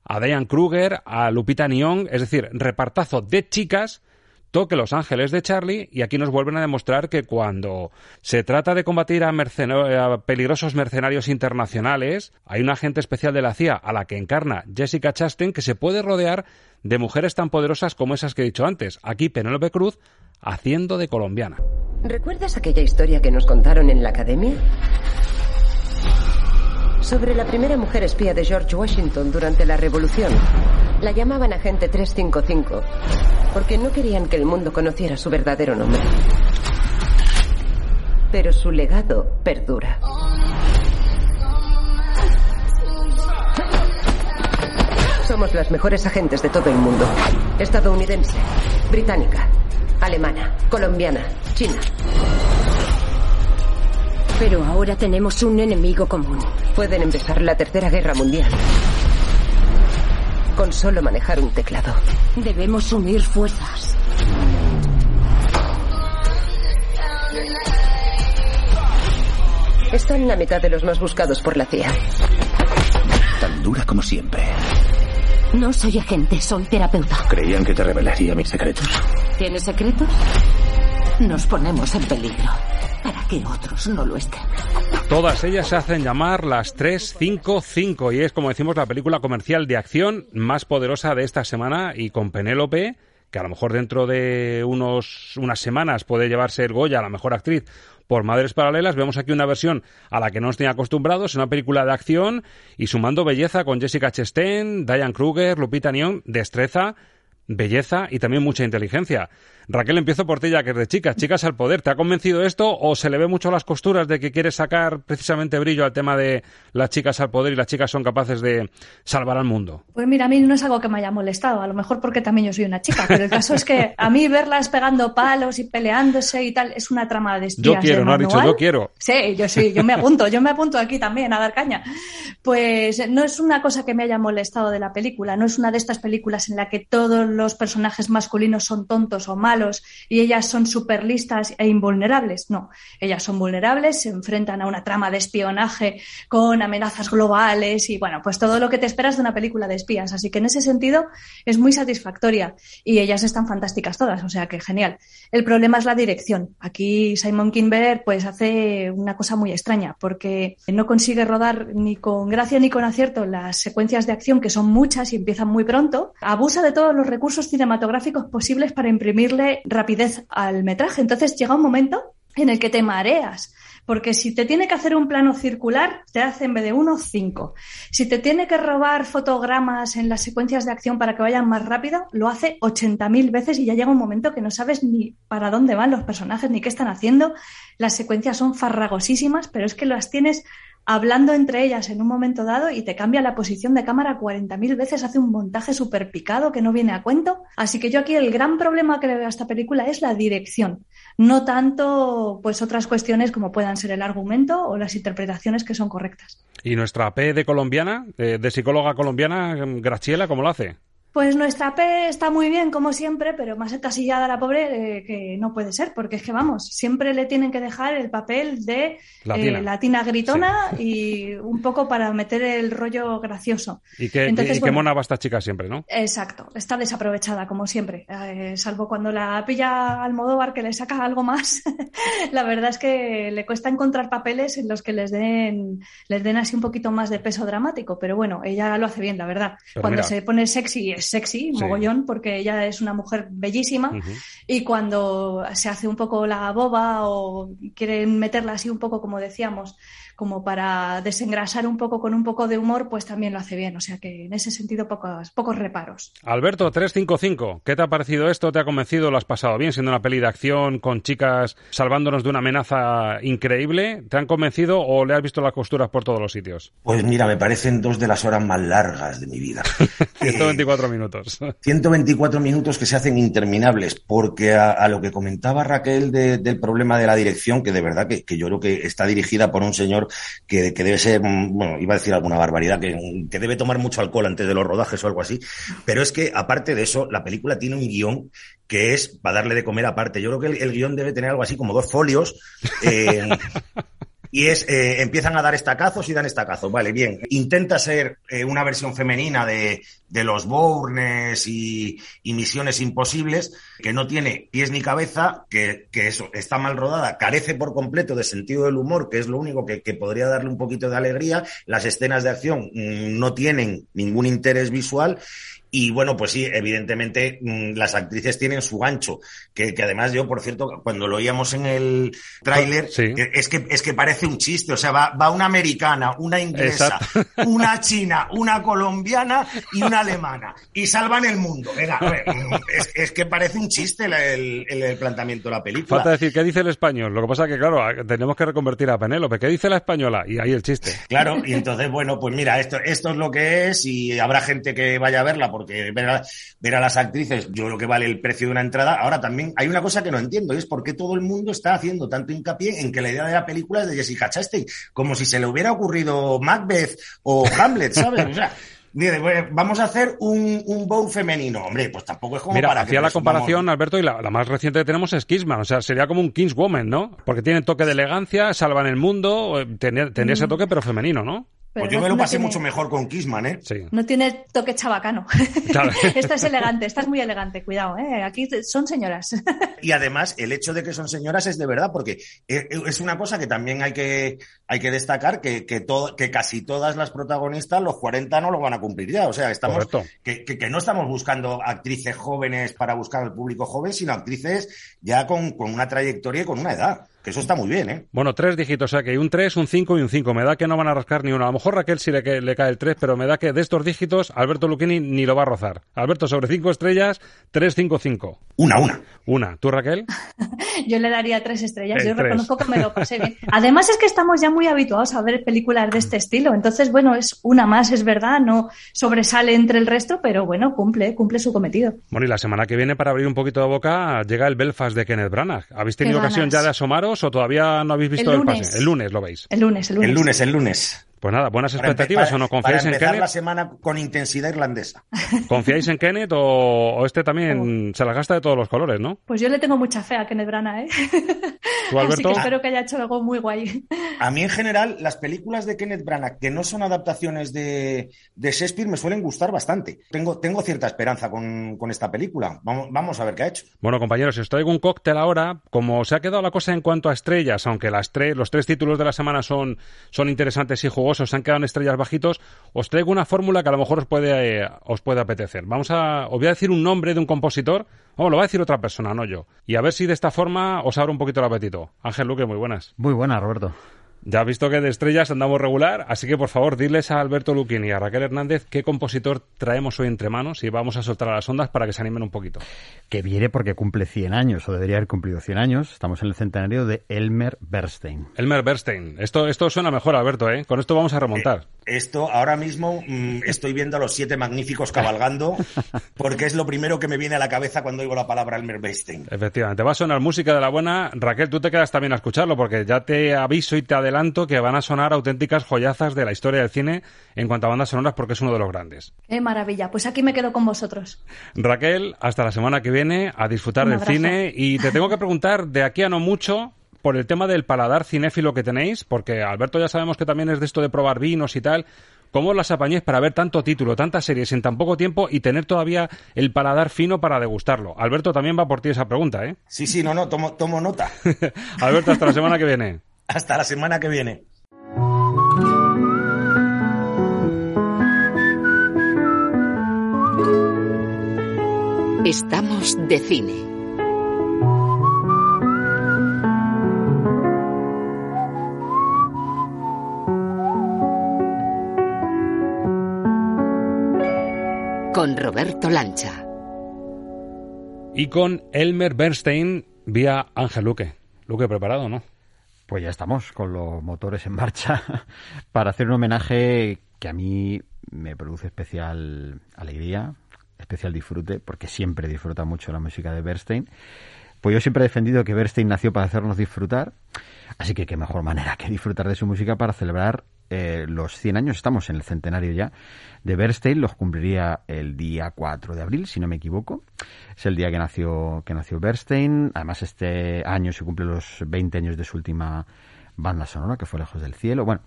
a Diane Kruger, a Lupita Nyong, es decir, repartazo de chicas toque Los Ángeles de Charlie y aquí nos vuelven a demostrar que cuando se trata de combatir a, peligrosos mercenarios internacionales, hay una agente especial de la CIA a la que encarna Jessica Chastain que se puede rodear de mujeres tan poderosas como esas que he dicho antes. Aquí Penélope Cruz haciendo de colombiana. ¿Recuerdas aquella historia que nos contaron en la academia? Sobre la primera mujer espía de George Washington durante la Revolución. La llamaban Agente 355 porque no querían que el mundo conociera su verdadero nombre. Pero su legado perdura. Somos las mejores agentes de todo el mundo. Estadounidense, británica, alemana, colombiana, china. Pero ahora tenemos un enemigo común. Pueden empezar la Tercera Guerra Mundial con solo manejar un teclado. Debemos unir fuerzas. Está en la mitad de los más buscados por la CIA. Tan dura como siempre. No soy agente, soy terapeuta. Creían que te revelaría mis secretos. ¿Tienes secretos? Nos ponemos en peligro que otros no lo estén. Todas ellas se hacen llamar las 355 y es, como decimos, la película comercial de acción más poderosa de esta semana y con Penélope, que a lo mejor dentro de unos, unas semanas puede llevarse el Goya a la mejor actriz por Madres Paralelas. Vemos aquí una versión a la que no nos tenía acostumbrados, una película de acción y sumando belleza con Jessica Chastain, Diane Kruger, Lupita Nyong, destreza, belleza y también mucha inteligencia. Raquel, empiezo por ti ya que es de chicas, chicas al poder. ¿Te ha convencido esto o se le ve mucho las costuras de que quiere sacar precisamente brillo al tema de las chicas al poder y las chicas son capaces de salvar al mundo? Pues mira, a mí no es algo que me haya molestado, a lo mejor porque también yo soy una chica, pero el caso es que a mí verlas pegando palos y peleándose y tal es una trama de espías. Yo quiero, de no has dicho yo quiero. Sí, yo sí, yo me apunto, yo me apunto aquí también a dar caña. Pues no es una cosa que me haya molestado de la película, no es una de estas películas en la que todos los personajes masculinos son tontos o malos y ellas son súper listas e invulnerables. No, ellas son vulnerables, se enfrentan a una trama de espionaje con amenazas globales y bueno, pues todo lo que te esperas de una película de espías. Así que en ese sentido es muy satisfactoria y ellas están fantásticas todas, o sea que genial. El problema es la dirección. Aquí Simon Kinberg pues hace una cosa muy extraña porque no consigue rodar ni con gracia ni con acierto las secuencias de acción que son muchas y empiezan muy pronto. Abusa de todos los recursos cinematográficos posibles para imprimirle rapidez al metraje. Entonces llega un momento en el que te mareas. Porque si te tiene que hacer un plano circular, te hace en vez de uno, cinco. Si te tiene que robar fotogramas en las secuencias de acción para que vayan más rápido, lo hace 80.000 veces y ya llega un momento que no sabes ni para dónde van los personajes ni qué están haciendo. Las secuencias son farragosísimas, pero es que las tienes hablando entre ellas en un momento dado y te cambia la posición de cámara 40.000 veces, hace un montaje súper picado que no viene a cuento. Así que yo aquí el gran problema que le veo a esta película es la dirección, no tanto pues otras cuestiones como puedan ser el argumento o las interpretaciones que son correctas. ¿Y nuestra P de colombiana, de, psicóloga colombiana, Graciela, cómo lo hace? Pues nuestra P está muy bien, como siempre, pero más encasillada la pobre eh, que no puede ser, porque es que vamos, siempre le tienen que dejar el papel de eh, latina, gritona y un poco para meter el rollo gracioso. Y que, mona va esta chica siempre, ¿no? Exacto, está desaprovechada, como siempre, eh, salvo cuando la pilla Almodóvar que le saca algo más. la verdad es que le cuesta encontrar papeles en los que les den, les den así un poquito más de peso dramático, pero bueno, ella lo hace bien, la verdad. cuando se pone sexy sexy, mogollón, porque ella es una mujer bellísima. Y cuando se hace un poco la boba o quieren meterla así un poco, como decíamos, como para desengrasar un poco con un poco de humor, pues también lo hace bien. O sea que en ese sentido pocos, pocos reparos. Alberto, 355, ¿qué te ha parecido esto? ¿Te ha convencido? ¿Lo has pasado bien siendo una peli de acción con chicas salvándonos de una amenaza increíble? ¿Te han convencido o le has visto las costuras por todos los sitios? Pues mira, me parecen dos de las horas más largas de mi vida. 124 eh, minutos. 124 minutos que se hacen interminables, porque a, lo que comentaba Raquel del problema de la dirección, que de verdad que, que yo creo que está dirigida por un señor que, debe ser, mm, bueno, iba a decir alguna barbaridad, que, que debe tomar mucho alcohol antes de los rodajes o algo así, pero es que aparte de eso, la película tiene un guion que es para darle de comer aparte. Yo creo que el, guion debe tener algo así como dos folios. Eh, y es, eh, empiezan a dar estacazos y dan estacazos. Vale, bien. Intenta ser eh, una versión femenina de, de los Bournes y, y, Misiones Imposibles, que no tiene pies ni cabeza, que, que, eso está mal rodada, carece por completo de sentido del humor, que es lo único que, que podría darle un poquito de alegría. Las escenas de acción mm, no tienen ningún interés visual. Y bueno, pues sí, evidentemente mm, las actrices tienen su gancho, que, que, además yo, por cierto, cuando lo oíamos en el tráiler, eh, es, que, es que parece un chiste, o sea, va, va una americana, una inglesa, una china, una colombiana y una alemana, y salvan el mundo. Venga, es, es, que parece un chiste el, el, planteamiento de la película. Falta decir, ¿qué dice el español? Lo que pasa es que, claro, tenemos que reconvertir a Penélope. ¿Qué dice la española? Y ahí el chiste. Claro, y entonces, bueno, pues mira, esto, esto es lo que es y habrá gente que vaya a verla porque ver a, ver a las actrices, yo creo que vale el precio de una entrada. Ahora también hay una cosa que no entiendo y es por qué todo el mundo está haciendo tanto hincapié en que la idea de la película es de Jessica Chastain, como si se le hubiera ocurrido Macbeth o Hamlet, ¿sabes? O sea, vamos a hacer un, un bow femenino. Hombre, pues tampoco es como Mira, para hacía la comparación, Alberto, y la, más reciente que tenemos es Kissman. O sea, sería como un Kingswoman, ¿no? Porque tiene toque de elegancia, salvan el mundo, eh, tendría, tendría ese mm. toque, pero femenino, ¿no? Pues yo me lo pasé mucho mejor con Kissman, ¿eh? Sí. No tiene toque chabacano. esta es elegante, esta es muy elegante, cuidado, ¿eh? Aquí son señoras. y además, el hecho de que son señoras es de verdad, porque eh, es una cosa que también hay que, hay que destacar, que, que, todo, que casi todas las protagonistas, los 40 no lo van a cumplir ya. O sea, estamos, que, que, no estamos buscando actrices jóvenes para buscar al público joven, sino actrices ya con, con una trayectoria y con una edad. Que eso está muy bien, ¿eh? Bueno, tres dígitos, o sea que un 3, un 5 y un 5. Me da que no van a rascar ni uno. A lo mejor Raquel sí le, le cae el 3, pero me da que de estos dígitos Alberto Luquini ni lo va a rozar. Alberto, sobre 5 estrellas, 3, 5, 5. Una, una. Una. ¿Tú, Raquel? Yo le daría tres estrellas. Yo reconozco que me lo pasé bien. Además es que estamos ya muy habituados a ver películas de este estilo. Entonces, bueno, es una más, es verdad. No sobresale entre el resto, pero bueno, cumple, cumple su cometido. Bueno, y la semana que viene, para abrir un poquito de boca, llega el Belfast de Kenneth Branagh. ¿Habéis tenido ocasión ya de asomaros o todavía no habéis visto el, pase? El lunes lo veis. El lunes, el lunes. El lunes, el lunes. Pues nada, buenas Para expectativas empe- o no para confiáis en empezar la Kenneth. semana con intensidad irlandesa. ¿Confiáis en Kenneth o, o este también se la gasta de todos los colores, no? Pues yo le tengo mucha fe a Kenneth Branagh, ¿eh? ¿Tú, Así que espero que haya hecho algo muy guay. A mí en general las películas de Kenneth Branagh que no son adaptaciones de, de Shakespeare me suelen gustar bastante. Tengo, tengo cierta esperanza con, con esta película. Vamos, vamos a ver qué ha hecho. Bueno, compañeros, si os traigo un cóctel ahora, como se ha quedado la cosa en cuanto a estrellas, aunque las tres, los tres títulos de la semana son, son interesantes y jugosos, se han quedado en estrellas bajitos, os traigo una fórmula que a lo mejor os puede, eh, os puede apetecer. Vamos a, os voy a decir un nombre de un compositor, o lo va a decir otra persona, no yo. Y a ver si de esta forma os abre un poquito el apetito. Ángel Luque, muy buenas. Muy buena, Roberto. Ya has visto que de estrellas andamos regular, así que por favor diles a Alberto Luquín y a Raquel Hernández qué compositor traemos hoy entre manos y vamos a soltar a las ondas para que se animen un poquito. Que viene porque cumple 100 años, o debería haber cumplido 100 años. Estamos en el centenario de Elmer Bernstein. Elmer Bernstein. Esto, esto suena mejor, Alberto, ¿eh? Con esto vamos a remontar. Esto ahora mismo mm, estoy viendo a los siete magníficos cabalgando porque es lo primero que me viene a la cabeza cuando oigo la palabra Elmer Bernstein. Efectivamente, va a sonar música de la buena. Raquel, tú te quedas también a escucharlo porque ya te aviso y te adelanto que van a sonar auténticas joyazas de la historia del cine en cuanto a bandas sonoras porque es uno de los grandes. Qué maravilla. Pues aquí me quedo con vosotros. Raquel, hasta la semana que viene a disfrutar Un del abrazo. cine y te tengo que preguntar de aquí a no mucho por el tema del paladar cinéfilo que tenéis, porque Alberto ya sabemos que también es de esto de probar vinos y tal. ¿Cómo las apañéis para ver tanto título, tantas series en tan poco tiempo y tener todavía el paladar fino para degustarlo? Alberto también va por ti esa pregunta, ¿eh? Sí, sí, no, no, tomo, tomo nota. Alberto, hasta la semana que viene. Hasta la semana que viene. Estamos de cine. Con Roberto Lancha. Y con Elmer Bernstein vía Ángel Luque. Luque, ¿preparado no? Pues ya estamos con los motores en marcha para hacer un homenaje que a mí me produce especial alegría, especial disfrute, porque siempre disfruta mucho la música de Bernstein. Pues yo siempre he defendido que Bernstein nació para hacernos disfrutar, así que qué mejor manera que disfrutar de su música para celebrar eh, los 100 años, estamos en el centenario ya, de Bernstein, los cumpliría el día 4 de abril, si no me equivoco. Es el día que nació, que nació Bernstein, además este año se cumplen los 20 años de su última banda sonora, que fue Lejos del Cielo. Bueno,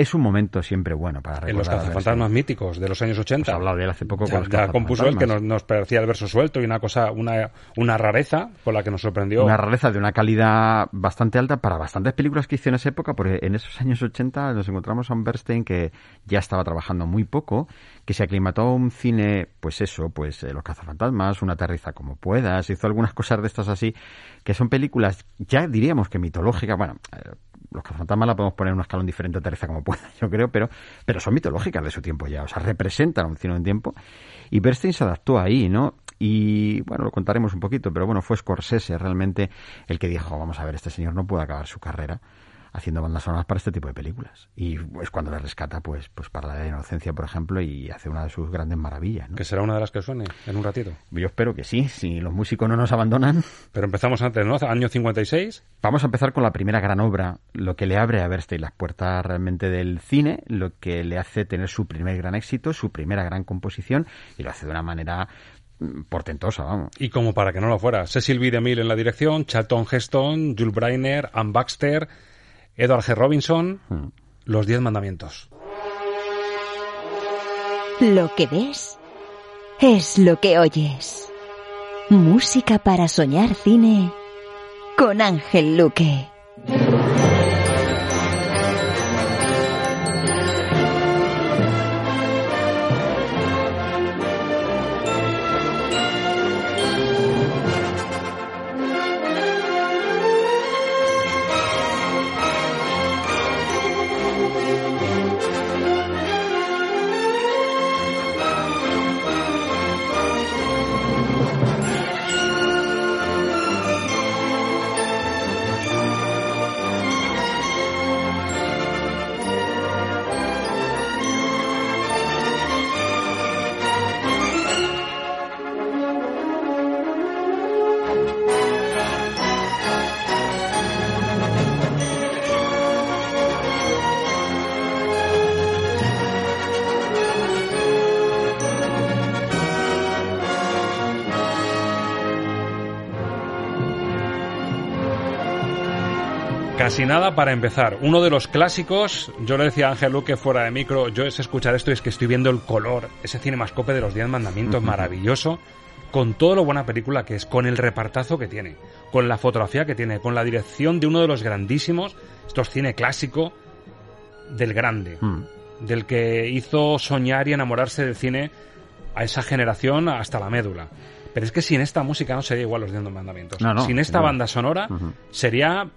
es un momento siempre bueno para recordar. En los cazafantasmas míticos de los años 80. Hemos hablado de él hace poco Ya, con los ya compuso él que nos parecía el verso suelto y una cosa, una, una rareza con la que nos sorprendió. Una rareza de una calidad bastante alta para bastantes películas que hizo en esa época, porque en esos años 80 nos encontramos a un Bernstein que ya estaba trabajando muy poco, que se aclimató a un cine, pues eso, pues eh, Los cazafantasmas, Una aterriza como puedas, hizo algunas cosas de estas así, que son películas ya diríamos que mitológicas, bueno, eh, los cazafantasmas la podemos poner en un escalón diferente a Aterriza como pueda, yo creo, pero, pero son mitológicas de su tiempo ya, o sea, representan un cine en tiempo. Y Bernstein se adaptó ahí, ¿no? Y bueno, lo contaremos un poquito, pero bueno, fue Scorsese realmente el que dijo, vamos a ver, este señor no puede acabar su carrera haciendo bandas sonoras para este tipo de películas. Y es cuando le rescata, pues, pues para la inocencia, por ejemplo, y hace una de sus grandes maravillas, ¿no? Que será una de las que suene en un ratito. Yo espero que sí, si los músicos no nos abandonan. Pero empezamos antes, ¿no? Año 56. Vamos a empezar con la primera gran obra, lo que le abre a Bernstein las puertas realmente del cine, lo que le hace tener su primer gran éxito, su primera gran composición, y lo hace de una manera mm, portentosa, vamos. Y como para que no lo fuera, Cecil B. DeMille en la dirección, Charlton Heston, Jules Breiner, Ann Baxter, Edward G. Robinson, Los Diez Mandamientos. Lo que ves es lo que oyes. Música para soñar cine con Ángel Luque. Casi nada para empezar. Uno de los clásicos, yo le decía a Ángel Luque fuera de micro, yo es escuchar esto y es que estoy viendo el color, ese cinemascope de los Diez Mandamientos maravilloso, con todo lo buena película que es, con el repartazo que tiene, con la fotografía que tiene, con la dirección de uno de los grandísimos, esto es cine clásico, del grande, del que hizo soñar y enamorarse del cine a esa generación hasta la médula. Pero es que sin esta música no sería igual los Diez Mandamientos. No, no, sin esta no. banda sonora sería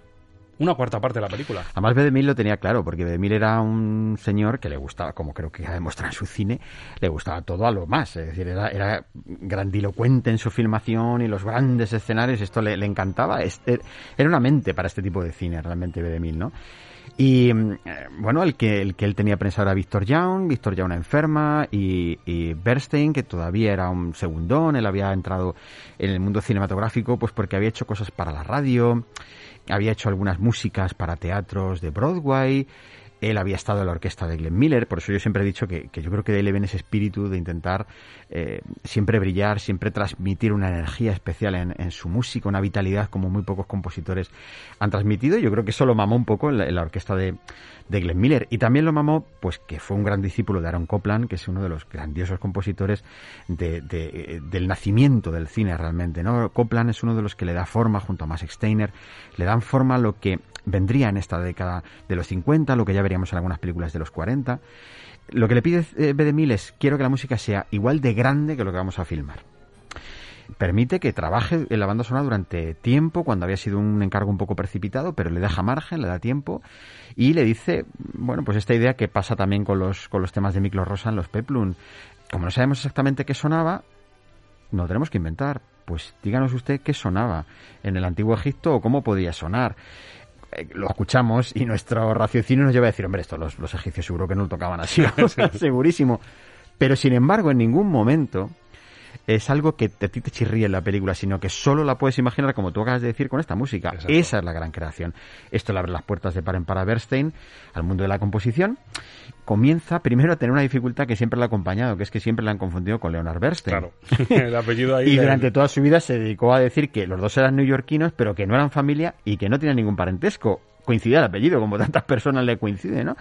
una cuarta parte de la película. Además, Bedemil lo tenía claro, porque Bedemil era un señor que le gustaba, como creo que ha demostrado en su cine, le gustaba todo a lo más. Es decir, era, grandilocuente en su filmación y los grandes escenarios, esto le, encantaba. Este- era una mente para este tipo de cine, realmente, Bedemil, ¿no? Y mm, eh, bueno, el que, el que él tenía pensado era Víctor Young, Víctor Young enferma y, y Bernstein, que todavía era un segundón, él había entrado en el mundo cinematográfico pues porque había hecho cosas para la radio, había hecho algunas músicas para teatros de Broadway, él había estado en la orquesta de Glenn Miller, por eso yo siempre he dicho que, yo creo que de él le viene ese espíritu de intentar eh, siempre brillar, siempre transmitir una energía especial en, su música, una vitalidad como muy pocos compositores han transmitido. Yo creo que eso lo mamó un poco en la, orquesta de, de Glenn Miller. Y también lo mamó, pues que fue un gran discípulo de Aaron Copland, que es uno de los grandiosos compositores de- del nacimiento del cine realmente. Copland es uno de los que le da forma, junto a Max Steiner, le dan forma a lo que vendría en esta década de los 50, lo que ya veríamos en algunas películas de los 40. Lo que le pide eh, es, quiero que la música sea igual de grande que lo que vamos a filmar permite que trabaje en la banda sonora durante tiempo, cuando había sido un encargo un poco precipitado, pero le deja margen, le da tiempo y le dice, bueno, pues esta idea que pasa también con los, con los temas de Miklos Rosa en los Peplum. Como no sabemos exactamente qué sonaba, no tenemos que inventar. Pues díganos usted qué sonaba en el antiguo Egipto o cómo podía sonar. Eh, Lo escuchamos y nuestro raciocinio nos lleva a decir, hombre, esto los, los egipcios seguro que no lo tocaban así, o sea, segurísimo. Pero sin embargo, en ningún momento es algo que a ti te chirría en la película, sino que solo la puedes imaginar, como tú acabas de decir, con esta música. Esa es la gran creación. Esto le abre las puertas de par en par a Bernstein al mundo de la composición. Comienza primero a tener una dificultad que siempre le ha acompañado, que es que siempre le han confundido con Leonard Bernstein. Claro. El apellido ahí. Y durante toda su vida se dedicó a decir que los dos eran neoyorquinos, pero que no eran familia y que no tenían ningún parentesco. Coincidía el apellido, como tantas personas le coincide, ¿no?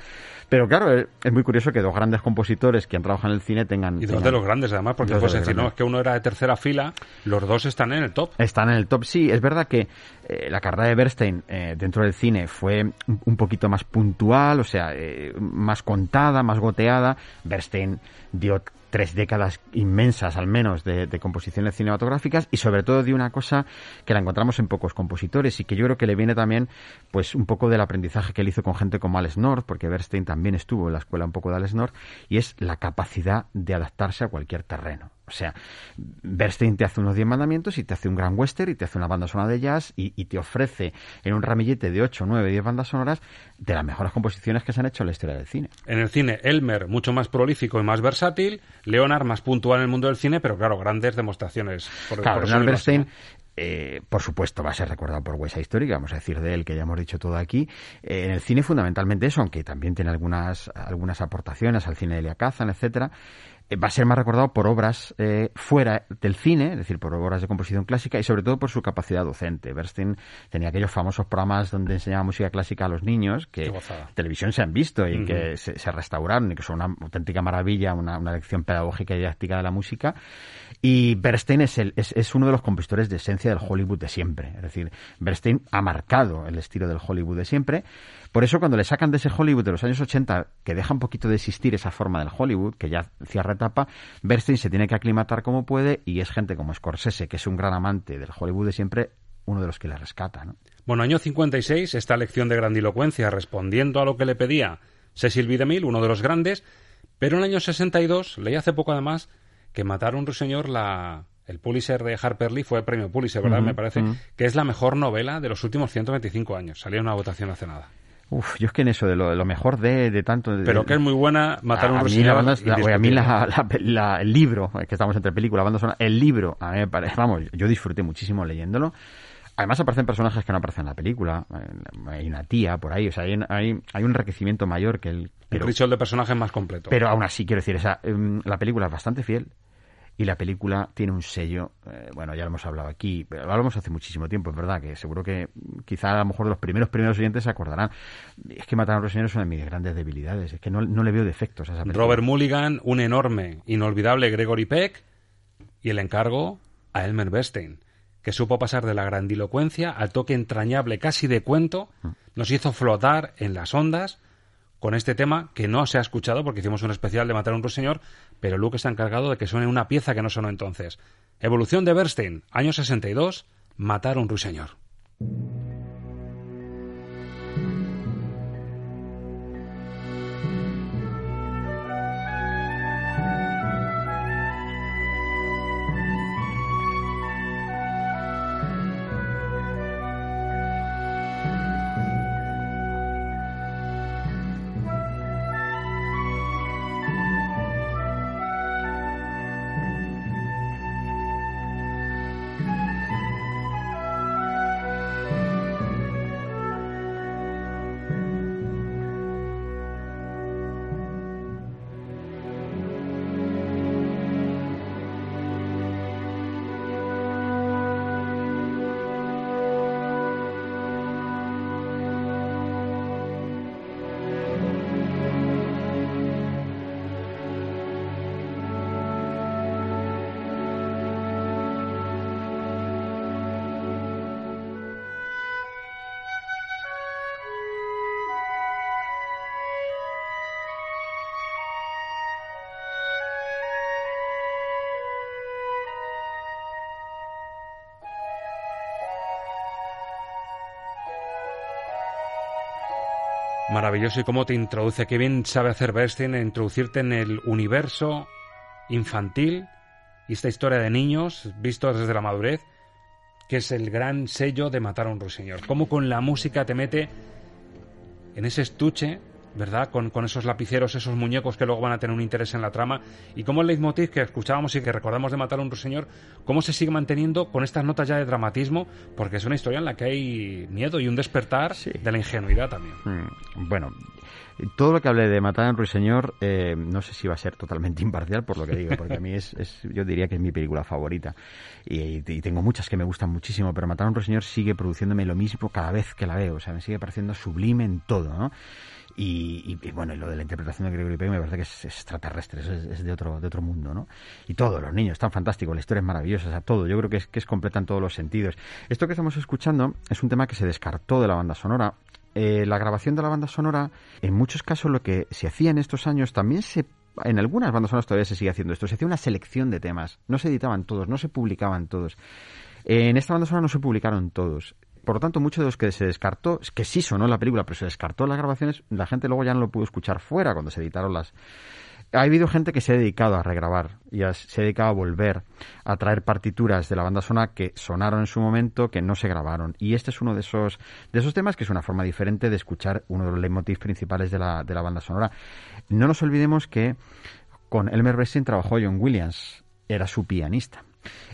Pero claro, es es muy curioso que dos grandes compositores que han trabajado en el cine tengan... Y dos tengan- de los grandes, además, porque puedes decir, no, es que uno era de tercera fila, los dos están en el top. Están en el top, sí. Es verdad que eh, la carrera de Bernstein eh, dentro del cine fue un, un poquito más puntual, o sea, eh, más contada, más goteada. Bernstein dio tres décadas inmensas, al menos, de, de composiciones cinematográficas y sobre todo dio una cosa que la encontramos en pocos compositores y que yo creo que le viene también, pues, un poco del aprendizaje que él hizo con gente como Alex North, porque Bernstein también estuvo en la escuela un poco de Alex North, y es la capacidad de adaptarse a cualquier terreno. O sea, Bernstein te hace unos 10 mandamientos y te hace un gran western y te hace una banda sonora de jazz y, y te ofrece en un ramillete de 8, 9, 10 bandas sonoras de las mejores composiciones que se han hecho en la historia del cine. En el cine, Elmer mucho más prolífico y más versátil, Leonard más puntual en el mundo del cine, pero claro, grandes demostraciones. Por, Claro, por Leonard Bernstein, eh, por supuesto, va a ser recordado por West Side Story, que vamos a decir de él, que ya hemos dicho todo aquí. Eh, en el cine, fundamentalmente eso, aunque también tiene algunas, algunas aportaciones al cine de Elia Kazan, etcétera. Eh, Va a ser más recordado por obras eh, fuera del cine, es decir, por obras de composición clásica y sobre todo por su capacidad docente. Bernstein tenía aquellos famosos programas donde enseñaba música clásica a los niños que en televisión se han visto y que se, se restauraron y que son una auténtica maravilla, una, una lección pedagógica y didáctica de la música. Y Bernstein es, el, es, es uno de los compositores de esencia del Hollywood de siempre. Es decir, Bernstein ha marcado el estilo del Hollywood de siempre. Por eso cuando le sacan de ese Hollywood de los años 80, que deja un poquito de existir esa forma del Hollywood, que ya cierra etapa, Bernstein se tiene que aclimatar como puede y es gente como Scorsese, que es un gran amante del Hollywood de siempre, uno de los que le rescata, ¿no? Bueno, año 56, esta lección de grandilocuencia respondiendo a lo que le pedía Cecil B. DeMille, uno de los grandes, pero en el año 62, leí hace poco además, que Matar a un ruiseñor, la, el Pulitzer de Harper Lee fue premio Pulitzer, ¿verdad? Me parece que es la mejor novela de los últimos 125 años. Salió en una votación hace nada. Uf, yo es que en eso, de lo, de lo mejor de, de tanto... de- Pero que es muy buena Matar a un mí, ruiseñor. la banda- la- oye, a mí la- la- el libro, es que estamos entre película, banda sonora, el libro, a mí me parece, vamos, yo disfruté muchísimo leyéndolo. Además aparecen personajes que no aparecen en la película, eh, hay una tía por ahí, o sea, hay, hay, hay un enriquecimiento mayor que el... Pero, crisol de personajes más completo. pero aún así, quiero decir, esa, em, la película es bastante fiel y la película tiene un sello, eh, bueno, ya lo hemos hablado aquí, pero lo hablamos hace muchísimo tiempo, es verdad, que seguro que quizá a lo mejor los primeros primeros oyentes se acordarán. Es que Matar a un ruiseñor es una de mis grandes debilidades, es que no, no le veo defectos a esa película. Robert Mulligan, un enorme, inolvidable Gregory Peck y el encargo a Elmer Bernstein, que supo pasar de la grandilocuencia al toque entrañable casi de cuento, nos hizo flotar en las ondas con este tema que no se ha escuchado porque hicimos un especial de Matar a un ruiseñor, pero Luke está encargado de que suene una pieza que no sonó entonces. Evolución de Bernstein, año 62, Matar a un ruiseñor. Maravilloso y cómo te introduce, qué bien sabe hacer Bernstein introducirte en el universo infantil y esta historia de niños vistos desde la madurez, que es el gran sello de matar a un ruiseñor. Cómo con la música te mete en ese estuche ¿verdad? Con, con, esos lapiceros, esos muñecos que luego van a tener un interés en la trama. Y cómo el leitmotiv que escuchábamos y que recordamos de Matar a un ruiseñor, cómo se sigue manteniendo con estas notas ya de dramatismo, porque es una historia en la que hay miedo y un despertar de la ingenuidad también. Mm, bueno, todo lo que hable de Matar a un ruiseñor, eh, no sé si va a ser totalmente imparcial por lo que digo, porque a mí es, es yo diría que es mi película favorita. Y, y, tengo muchas que me gustan muchísimo, pero Matar a un ruiseñor sigue produciéndome lo mismo cada vez que la veo. O sea, me sigue pareciendo sublime en todo, ¿no? Y, bueno, y lo de la interpretación de Gregory Peck me parece que es, extraterrestre, es, es, de otro de otro mundo, ¿no? Y todo, los niños están fantásticos, la historia es maravillosa, o sea, todo, yo creo que es, que es completa en todos los sentidos. Esto que estamos escuchando es un tema que se descartó de la banda sonora. Eh, la grabación de la banda sonora, en muchos casos lo que se hacía en estos años también se en algunas bandas sonoras todavía se sigue haciendo esto, se hacía una selección de temas, no se editaban todos, no se publicaban todos. En esta banda sonora no se publicaron todos por lo tanto, mucho de los que se descartó, que sí sonó la película, pero se descartó las grabaciones, la gente luego ya no lo pudo escuchar fuera cuando se editaron las. Ha habido gente que se ha dedicado a regrabar y se ha dedicado a volver a traer partituras de la banda sonora que sonaron en su momento, que no se grabaron. Y este es uno de esos, de esos temas que es una forma diferente de escuchar uno de los leitmotivs principales de la, de la banda sonora. No nos olvidemos que con Elmer Bernstein trabajó John Williams, era su pianista.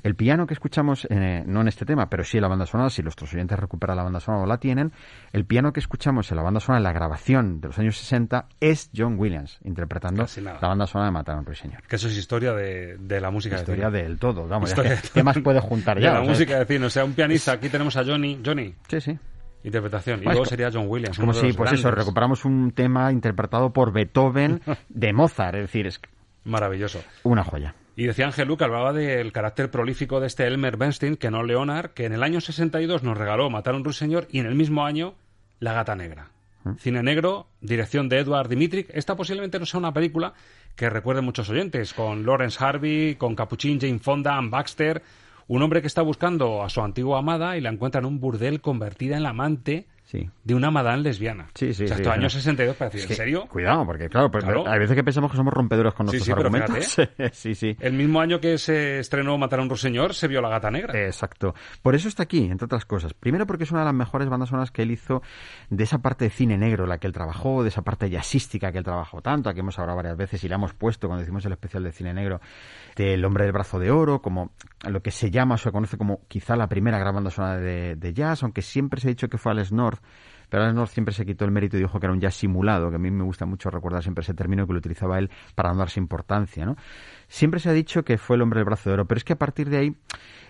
El piano que escuchamos, eh, no en este tema, pero sí en la banda sonora, si nuestros oyentes recuperan la banda sonora o la tienen, el piano que escuchamos en la banda sonora, en la grabación de los años 60, es John Williams, interpretando la banda sonora de Matar a un ruiseñor. Que eso es historia de, de la música historia de del todo, vamos, ¿qué más puede juntar ya? De la música de cine, o sea, un pianista, aquí tenemos a Johnny, Johnny. Sí, sí. Interpretación. Y luego sería John Williams. Como si, pues eso, recuperamos un tema interpretado por Beethoven de Mozart. Es decir, es maravilloso. Una joya. Y decía Ángel Luke, hablaba del carácter prolífico de este Elmer Bernstein, que no Leonard, que en el año 62 nos regaló Matar a un ruiseñor y en el mismo año La gata negra. ¿Mm? Cine negro, dirección de Edward Dimitrik. Esta posiblemente no sea una película que recuerde muchos oyentes, con Lawrence Harvey, con Capuchin, Jane Fonda, Ann Baxter. Un hombre que está buscando a su antigua amada y la encuentra en un burdel convertida en la amante de una madame lesbiana. Sí, sí. O sea, sí, hasta años 62 para decir, ¿en serio? Cuidado, porque claro, pues, Claro. hay veces que pensamos que somos rompedores con Sí, nuestros sí, pero argumentos. sí, sí. El mismo año que se estrenó Matar a un ruiseñor, se vio La gata negra. Exacto. Por eso está aquí, entre otras cosas. Primero porque es una de las mejores bandas sonoras que él hizo de esa parte de cine negro, la que él trabajó, de esa parte jazzística que él trabajó tanto, aquí hemos hablado varias veces y la hemos puesto cuando hicimos el especial de cine negro, del Hombre del Brazo de Oro, como lo que se llama o se conoce como quizá la primera gran banda sonora de, de jazz, aunque siempre se ha dicho que fue Alex North Pero North siempre se quitó el mérito y dijo que era un jazz simulado, que a mí me gusta mucho recordar siempre ese término que lo utilizaba él para no darse importancia, ¿no? Siempre se ha dicho que fue el hombre del brazo de oro, pero es que a partir de ahí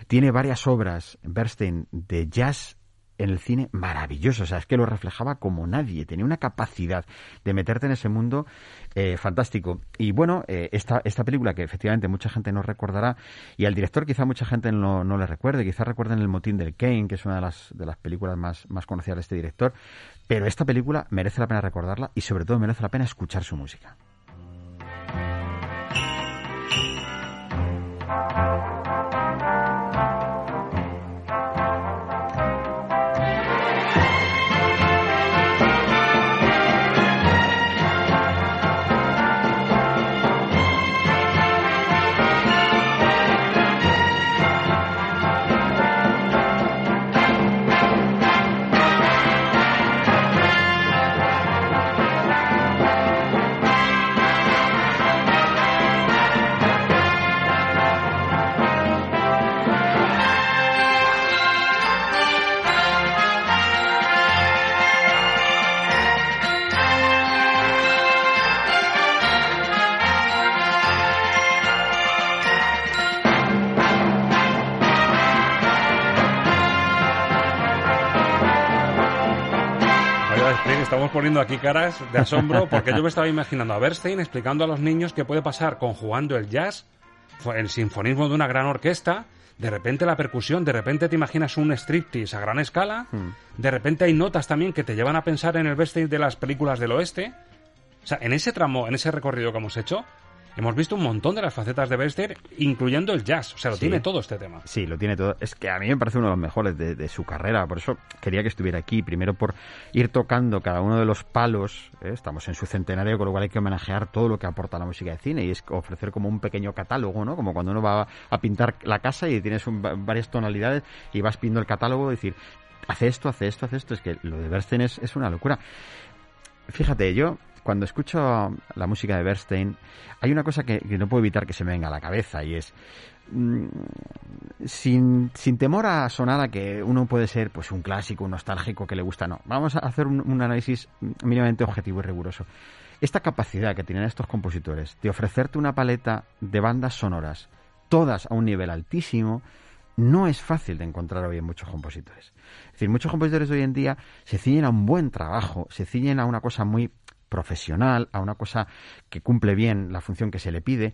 tiene varias obras, Bernstein, de jazz en el cine maravilloso. O sea, es que lo reflejaba como nadie. Tenía una capacidad de meterte en ese mundo eh, fantástico. Y bueno, eh, esta, esta película que efectivamente mucha gente no recordará, y al director quizá mucha gente no, no le recuerde, quizá recuerden El Motín del Kane, que es una de las, de las películas más, más conocidas de este director. Pero esta película merece la pena recordarla y sobre todo merece la pena escuchar su música. Estamos poniendo aquí caras de asombro porque yo me estaba imaginando a Bernstein explicando a los niños qué puede pasar conjugando el jazz, el sinfonismo de una gran orquesta, de repente la percusión, de repente te imaginas un striptease a gran escala, de repente hay notas también que te llevan a pensar en el Bernstein de las películas del oeste. O sea, en ese tramo, en ese recorrido que hemos hecho, hemos visto un montón de las facetas de Bester, incluyendo el jazz. O sea, lo tiene todo este tema. Sí, lo tiene todo. Es que a mí me parece uno de los mejores de, su carrera. Por eso quería que estuviera aquí. Primero por ir tocando cada uno de los palos. ¿eh? Estamos en su centenario, con lo cual hay que homenajear todo lo que aporta la música de cine. Y es ofrecer como un pequeño catálogo, ¿no? Como cuando uno va a pintar la casa y tienes varias tonalidades y vas pidiendo el catálogo y decir, hace esto, hace esto, hace esto. Es que lo de Bernstein es, es una locura. Fíjate, yo cuando escucho la música de Bernstein, hay una cosa que, no puedo evitar que se me venga a la cabeza y es mm, sin, sin, temor a sonar a que uno puede ser pues un clásico, un nostálgico que le gusta, no. Vamos a hacer un, análisis mínimamente objetivo y riguroso. Esta capacidad que tienen estos compositores de ofrecerte una paleta de bandas sonoras, todas a un nivel altísimo, no es fácil de encontrar hoy en muchos compositores. Es decir, muchos compositores de hoy en día se ciñen a un buen trabajo, se ciñen a una cosa muy profesional, a una cosa que cumple bien la función que se le pide.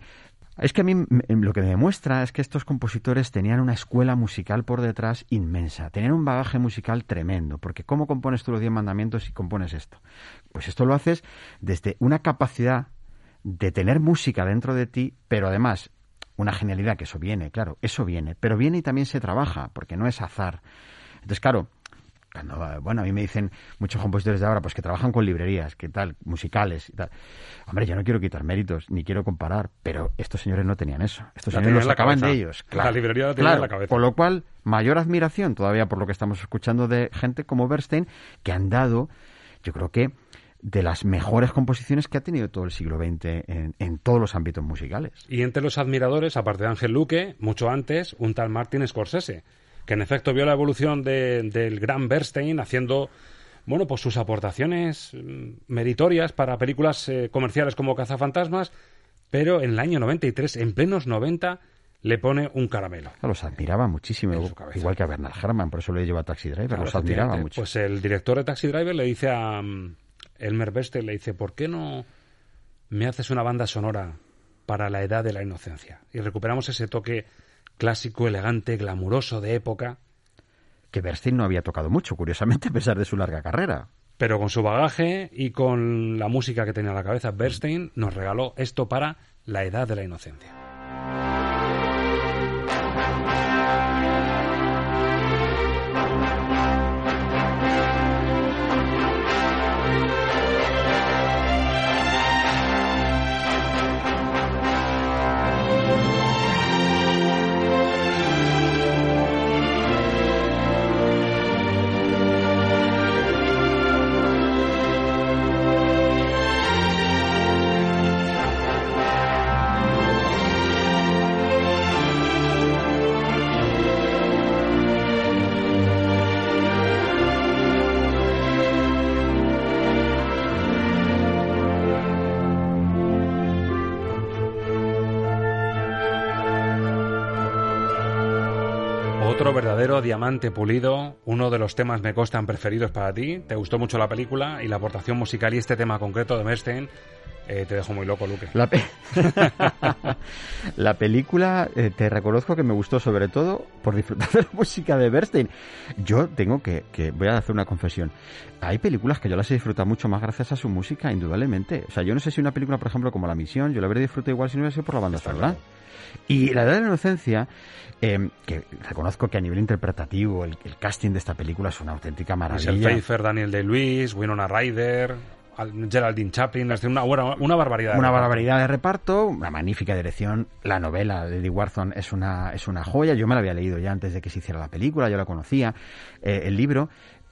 Es que a mí lo que me demuestra es que estos compositores tenían una escuela musical por detrás inmensa, tenían un bagaje musical tremendo, porque ¿cómo compones tú los diez mandamientos y compones esto? Pues esto lo haces desde una capacidad de tener música dentro de ti, pero además una genialidad, que eso viene, claro, eso viene, pero viene y también se trabaja, porque no es azar. Entonces, claro, bueno, a mí me dicen muchos compositores de ahora, pues que trabajan con librerías, que tal, musicales y tal. Hombre, yo no quiero quitar méritos, ni quiero comparar, pero estos señores no tenían eso. Estos señores lo sacaban de ellos. la librería la tenía en la cabeza. Con lo cual, mayor admiración todavía por lo que estamos escuchando de gente como Bernstein, que han dado, yo creo que, de las mejores composiciones que ha tenido todo el siglo XX en, en, todos los ámbitos musicales. Y entre los admiradores, aparte de Ángel Luque, mucho antes, un tal Martin Scorsese, que en efecto vio la evolución del gran Bernstein haciendo bueno, pues sus aportaciones mm, meritorias para películas eh, comerciales como Cazafantasmas, pero en el año 93, en plenos 90, le pone un caramelo. Los admiraba muchísimo, igual que a Bernard Herrmann, por eso le lleva a Taxi Driver, los admiraba mucho. Pues el director de Taxi Driver le dice a mm, Elmer Bernstein, le dice, ¿por qué no me haces una banda sonora para la edad de la inocencia? Y recuperamos ese toque clásico, elegante, glamuroso de época. Que Bernstein no había tocado mucho, curiosamente, a pesar de su larga carrera. Pero con su bagaje y con la música que tenía en la cabeza, Bernstein nos regaló esto para la edad de la inocencia. Otro verdadero diamante pulido, uno de los temas me costan preferidos para ti. Te gustó mucho la película y la aportación musical y este tema concreto de Bernstein eh, te dejó muy loco, Luque. La, pe- La película, eh, te reconozco que me gustó sobre todo por disfrutar de la música de Bernstein. Yo tengo que, que, voy a hacer una confesión. Hay películas que yo las he disfrutado mucho más gracias a su música, indudablemente. O sea, yo no sé si una película, por ejemplo, como La Misión, yo la habría disfrutado igual si no hubiera sido por la banda sonora. Y La Edad de la Inocencia, eh, que reconozco que a nivel interpretativo el, el casting de esta película es una auténtica maravilla. Michelle Pfeiffer, Daniel Day-Lewis, Winona Ryder, Al- Geraldine Chaplin, es decir, una, una barbaridad. de Una barbaridad de reparto, una magnífica dirección. La novela de Eddie Warson es una, es una joya. Yo me la había leído ya antes de que se hiciera la película, yo la conocía, eh, el libro.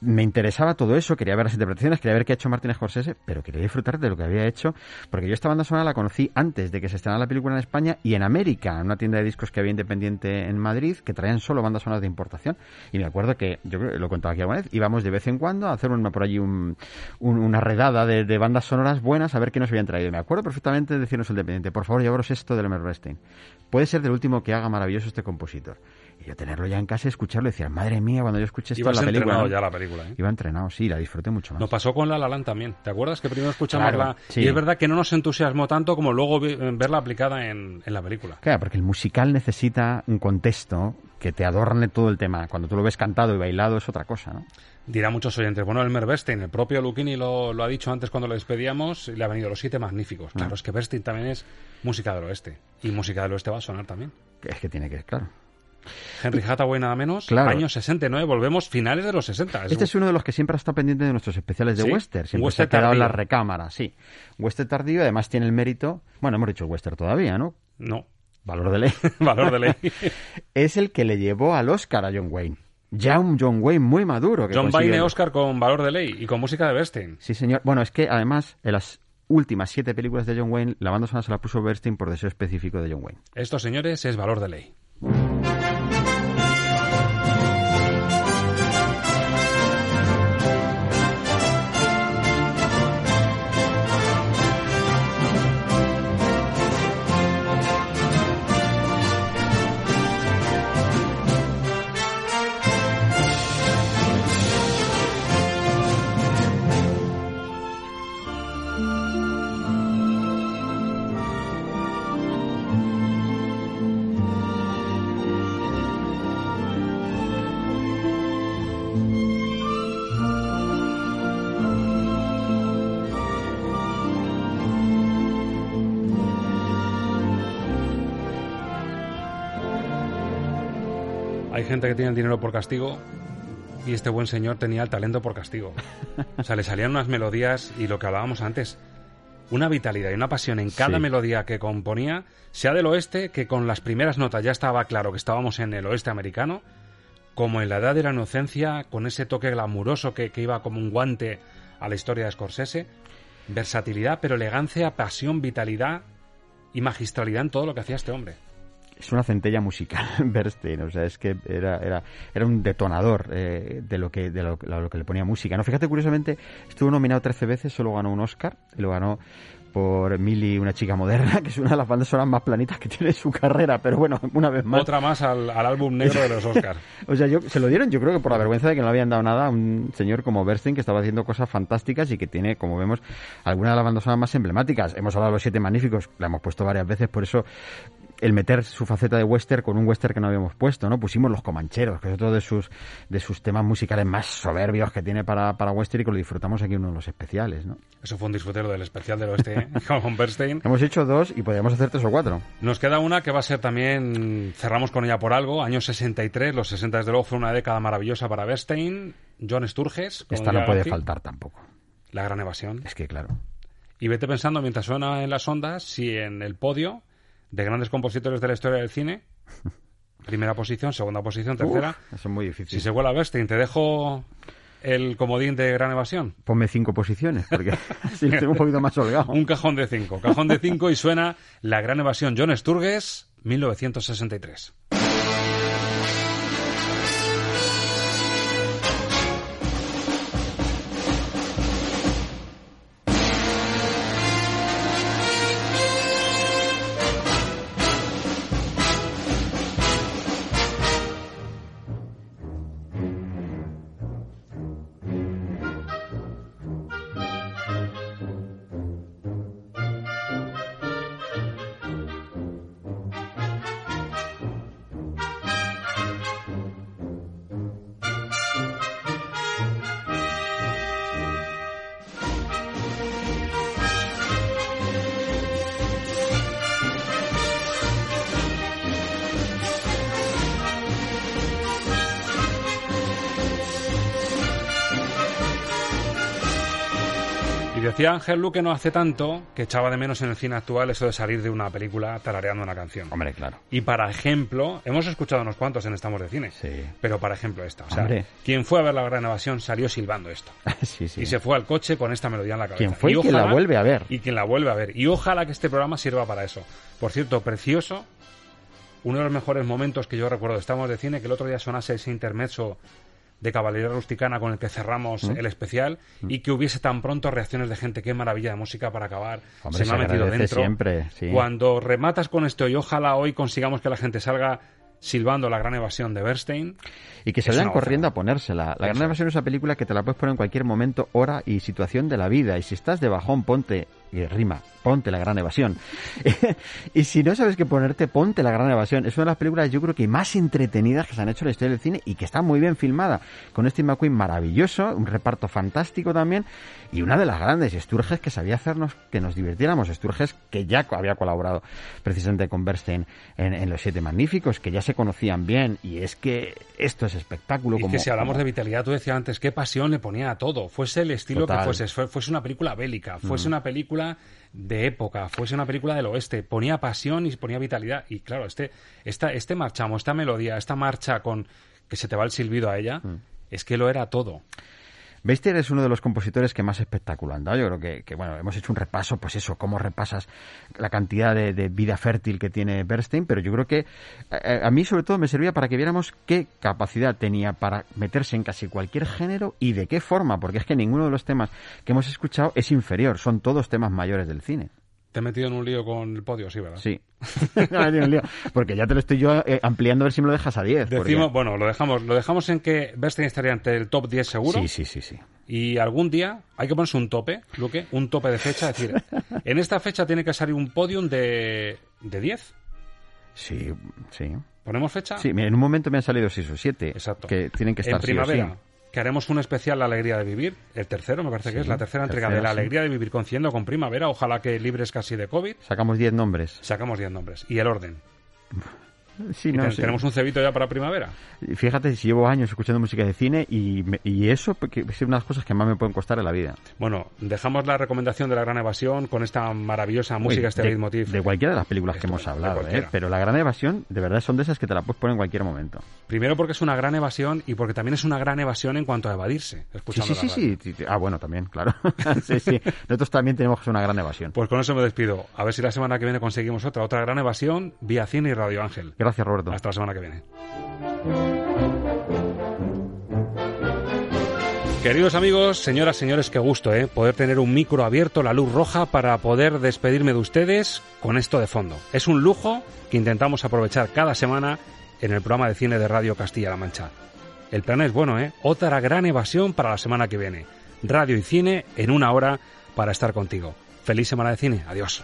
Me interesaba todo eso, quería ver las interpretaciones, quería ver qué ha hecho Martin Scorsese, pero quería disfrutar de lo que había hecho, porque yo esta banda sonora la conocí antes de que se estrenara la película en España y en América, en una tienda de discos que había independiente en Madrid, que traían solo bandas sonoras de importación. Y me acuerdo que, yo lo he contado aquí alguna vez, íbamos de vez en cuando a hacer una, por allí un- un- una redada de, de bandas sonoras buenas a ver qué nos habían traído. Me acuerdo perfectamente de decirnos el dependiente, por favor, llevaros esto del Elmer Bernstein. Puede ser del último que haga maravilloso este compositor. Y tenerlo ya en casa y escucharlo y decir, madre mía, cuando yo escuché en la película. entrenado ¿no? ya la película, ¿eh? Iba entrenado, sí, la disfruté mucho más. Nos pasó con La La Land también. ¿Te acuerdas que primero escuchamos Claro, la... sí. Y es verdad que no nos entusiasmó tanto como luego vi- verla aplicada en, en la película. Claro, porque el musical necesita un contexto que te adorne todo el tema. Cuando tú lo ves cantado y bailado es otra cosa, ¿no? Dirá muchos oyentes, bueno, Elmer Bernstein, el propio Lucchini lo, lo ha dicho antes cuando lo despedíamos, y le ha venido los siete magníficos. Claro, Ah. es que Bernstein también es música del oeste. Y música del oeste va a sonar también. Es que tiene que, claro. Henry Hathaway nada menos, Claro. años 69, volvemos finales de los 60. Es Este es uno de los que siempre ha estado pendiente de nuestros especiales de Sí, western. Siempre western se ha quedado en la recámara, sí. Western tardío, además tiene el mérito... Bueno, hemos dicho western todavía, ¿no? No. Valor de ley. Valor de ley. es el que le llevó al Oscar a John Wayne. Ya un John Wayne muy maduro. Que John consigue Wayne Oscar con valor de ley y con música de Bernstein. Sí, señor. Bueno, es que además en las últimas siete películas de John Wayne, la banda sonora se la puso Bernstein por deseo específico de John Wayne. Esto, señores, es valor de ley. Que tiene el dinero por castigo y este buen señor tenía el talento por castigo. O sea, le salían unas melodías y lo que hablábamos antes, una vitalidad y una pasión en cada Sí. melodía que componía, sea del oeste, que con las primeras notas ya estaba claro que estábamos en el oeste americano, como en la edad de la inocencia, con ese toque glamuroso que, que iba como un guante a la historia de Scorsese, versatilidad, pero elegancia, pasión, vitalidad y magistralidad en todo lo que hacía este hombre. Es una centella musical, Bernstein. O sea, es que era, era, era un detonador eh, de, lo que, de lo, lo que le ponía música. No, fíjate, curiosamente, estuvo nominado 13 veces, solo ganó un Oscar. Y lo ganó por Millie, una chica moderna, que es una de las bandas sonoras más planitas que tiene su carrera. Pero bueno, una vez más. Otra más al, al álbum negro de los Oscars. O sea, yo, se lo dieron, yo creo que por la vergüenza de que no le habían dado nada a un señor como Bernstein que estaba haciendo cosas fantásticas y que tiene, como vemos, algunas de las bandas sonoras más emblemáticas. Hemos hablado de los siete magníficos, la hemos puesto varias veces, por eso el meter su faceta de western con un western que no habíamos puesto, ¿no? Pusimos Los Comancheros, que es otro de sus, de sus temas musicales más soberbios que tiene para, para western y que lo disfrutamos aquí en uno de los especiales, ¿no? Eso fue un disfrutero del especial del oeste ¿eh? con Bernstein. Hemos hecho dos y podríamos hacer tres o cuatro. Nos queda una que va a ser también, cerramos con ella por algo, año 63, los 60 desde luego fue una década maravillosa para Bernstein, John Sturges. Esta no puede faltar tampoco. La gran evasión. Es que, claro. Y vete pensando mientras suena en las ondas si en el podio de grandes compositores de la historia del cine, primera posición, segunda posición, tercera, Uf, eso es muy difícil. si se vuela Bernstein, te dejo el comodín de gran evasión. Ponme cinco posiciones, porque así tengo un poquito más holgado. Un cajón de cinco. Cajón de cinco y suena La Gran Evasión John Sturges, 1963. Decía Ángel Luque no hace tanto que echaba de menos en el cine actual eso de salir de una película tarareando una canción. Hombre, claro. Y para ejemplo, hemos escuchado unos cuantos en Estamos de Cine. Sí. Pero para ejemplo esta. O sea, Hombre. quien fue a ver la gran evasión salió silbando esto. sí, sí. Y se fue al coche con esta melodía en la cabeza. Quien fue Y y quien la vuelve a ver. Y quien la vuelve a ver. Y ojalá que este programa sirva para eso. Por cierto, precioso. Uno de los mejores momentos que yo recuerdo de Estamos de Cine, que el otro día sonase ese intermezzo de Caballería Rusticana con el que cerramos Mm. el especial y que hubiese tan pronto reacciones de gente. Qué maravilla de música para acabar. Hombre, se me se ha metido dentro. siempre, sí. Cuando rematas con esto y ojalá hoy consigamos que la gente salga silbando la gran evasión de Bernstein. Y que se vayan corriendo a ponérsela. La Gran Evasión es una película que te la puedes poner en cualquier momento, hora y situación de la vida. Y si estás de bajón, ponte, y rima, ponte La Gran Evasión. y si no sabes qué ponerte, ponte La Gran Evasión. Es una de las películas, yo creo que más entretenidas que se han hecho en la historia del cine y que está muy bien filmada. Con Steve McQueen maravilloso, un reparto fantástico también. Y una de las grandes, Sturges, que sabía hacernos que nos divirtiéramos. Sturges, que ya había colaborado precisamente con Bernstein en, en Los Siete Magníficos, que ya se conocían bien. Y es que esto es espectáculo. Y como, que si hablamos como- de vitalidad, tú decías antes, qué pasión le ponía a todo. Fuese el estilo Total. que fuese, fue- fuese una película bélica, fuese Mm. una película de época, fuese una película del oeste, ponía pasión y ponía vitalidad. Y claro, este, esta, este marchamo, esta melodía, esta marcha con que se te va el silbido a ella, Mm. es que lo era todo. Beister es uno de los compositores que más espectáculo han dado. Yo creo que, bueno, hemos hecho un repaso, pues eso, cómo repasas la cantidad de, vida fértil que tiene Bernstein, pero yo creo que eh, a mí sobre todo me servía para que viéramos qué capacidad tenía para meterse en casi cualquier género y de qué forma, porque es que ninguno de los temas que hemos escuchado es inferior, son todos temas mayores del cine. Te he metido en un lío con el podio, sí, ¿verdad? Sí. No, lío, porque ya te lo estoy yo eh, ampliando a ver si me lo dejas a 10. porque- Decimos, bueno, lo dejamos, lo dejamos en que Bernstein estaría ante el top 10 seguro. Sí, sí, sí, sí. Y algún día hay que ponerse un tope, Luque, un tope de fecha. Es decir, en esta fecha tiene que salir un podium de, de 10. Sí, sí. ¿Ponemos fecha? Sí, mira, en un momento me han salido 6 o 7. Exacto. Que tienen que estar en sí o sí. Que haremos un especial La Alegría de Vivir, el tercero, me parece que es la tercera entrega de La sí. Alegría de Vivir Conciendo con Primavera, ojalá que libres casi de COVID. Sacamos 10 nombres. Sacamos 10 nombres. Y el orden. Sí, Y no, ten- sí. Tenemos un cebito ya para primavera. Fíjate, si llevo años escuchando música de cine y, me- y eso porque es una de las cosas que más me pueden costar en la vida. Bueno, dejamos la recomendación de La Gran Evasión con esta maravillosa música, este de, leitmotiv. de cualquiera de las películas que hemos hablado, ¿eh? pero La Gran Evasión, de verdad, son de esas que te la puedes poner en cualquier momento. Primero porque es una gran evasión y porque también es una gran evasión en cuanto a evadirse, escuchando sí, sí, sí, sí. Ah, bueno, también, claro. sí, sí. Nosotros también tenemos que ser una gran evasión. Pues con eso me despido. A ver si la semana que viene conseguimos otra, otra gran evasión vía cine y Radio Ángel. Gracias, Roberto. Hasta la semana que viene. Queridos amigos, señoras, señores, qué gusto, ¿eh? Poder tener un micro abierto, la luz roja, para poder despedirme de ustedes con esto de fondo. Es un lujo que intentamos aprovechar cada semana en el programa de cine de Radio Castilla-La Mancha. El plan es bueno, ¿eh? Otra gran evasión para la semana que viene. Radio y cine en una hora para estar contigo. Feliz semana de cine. Adiós.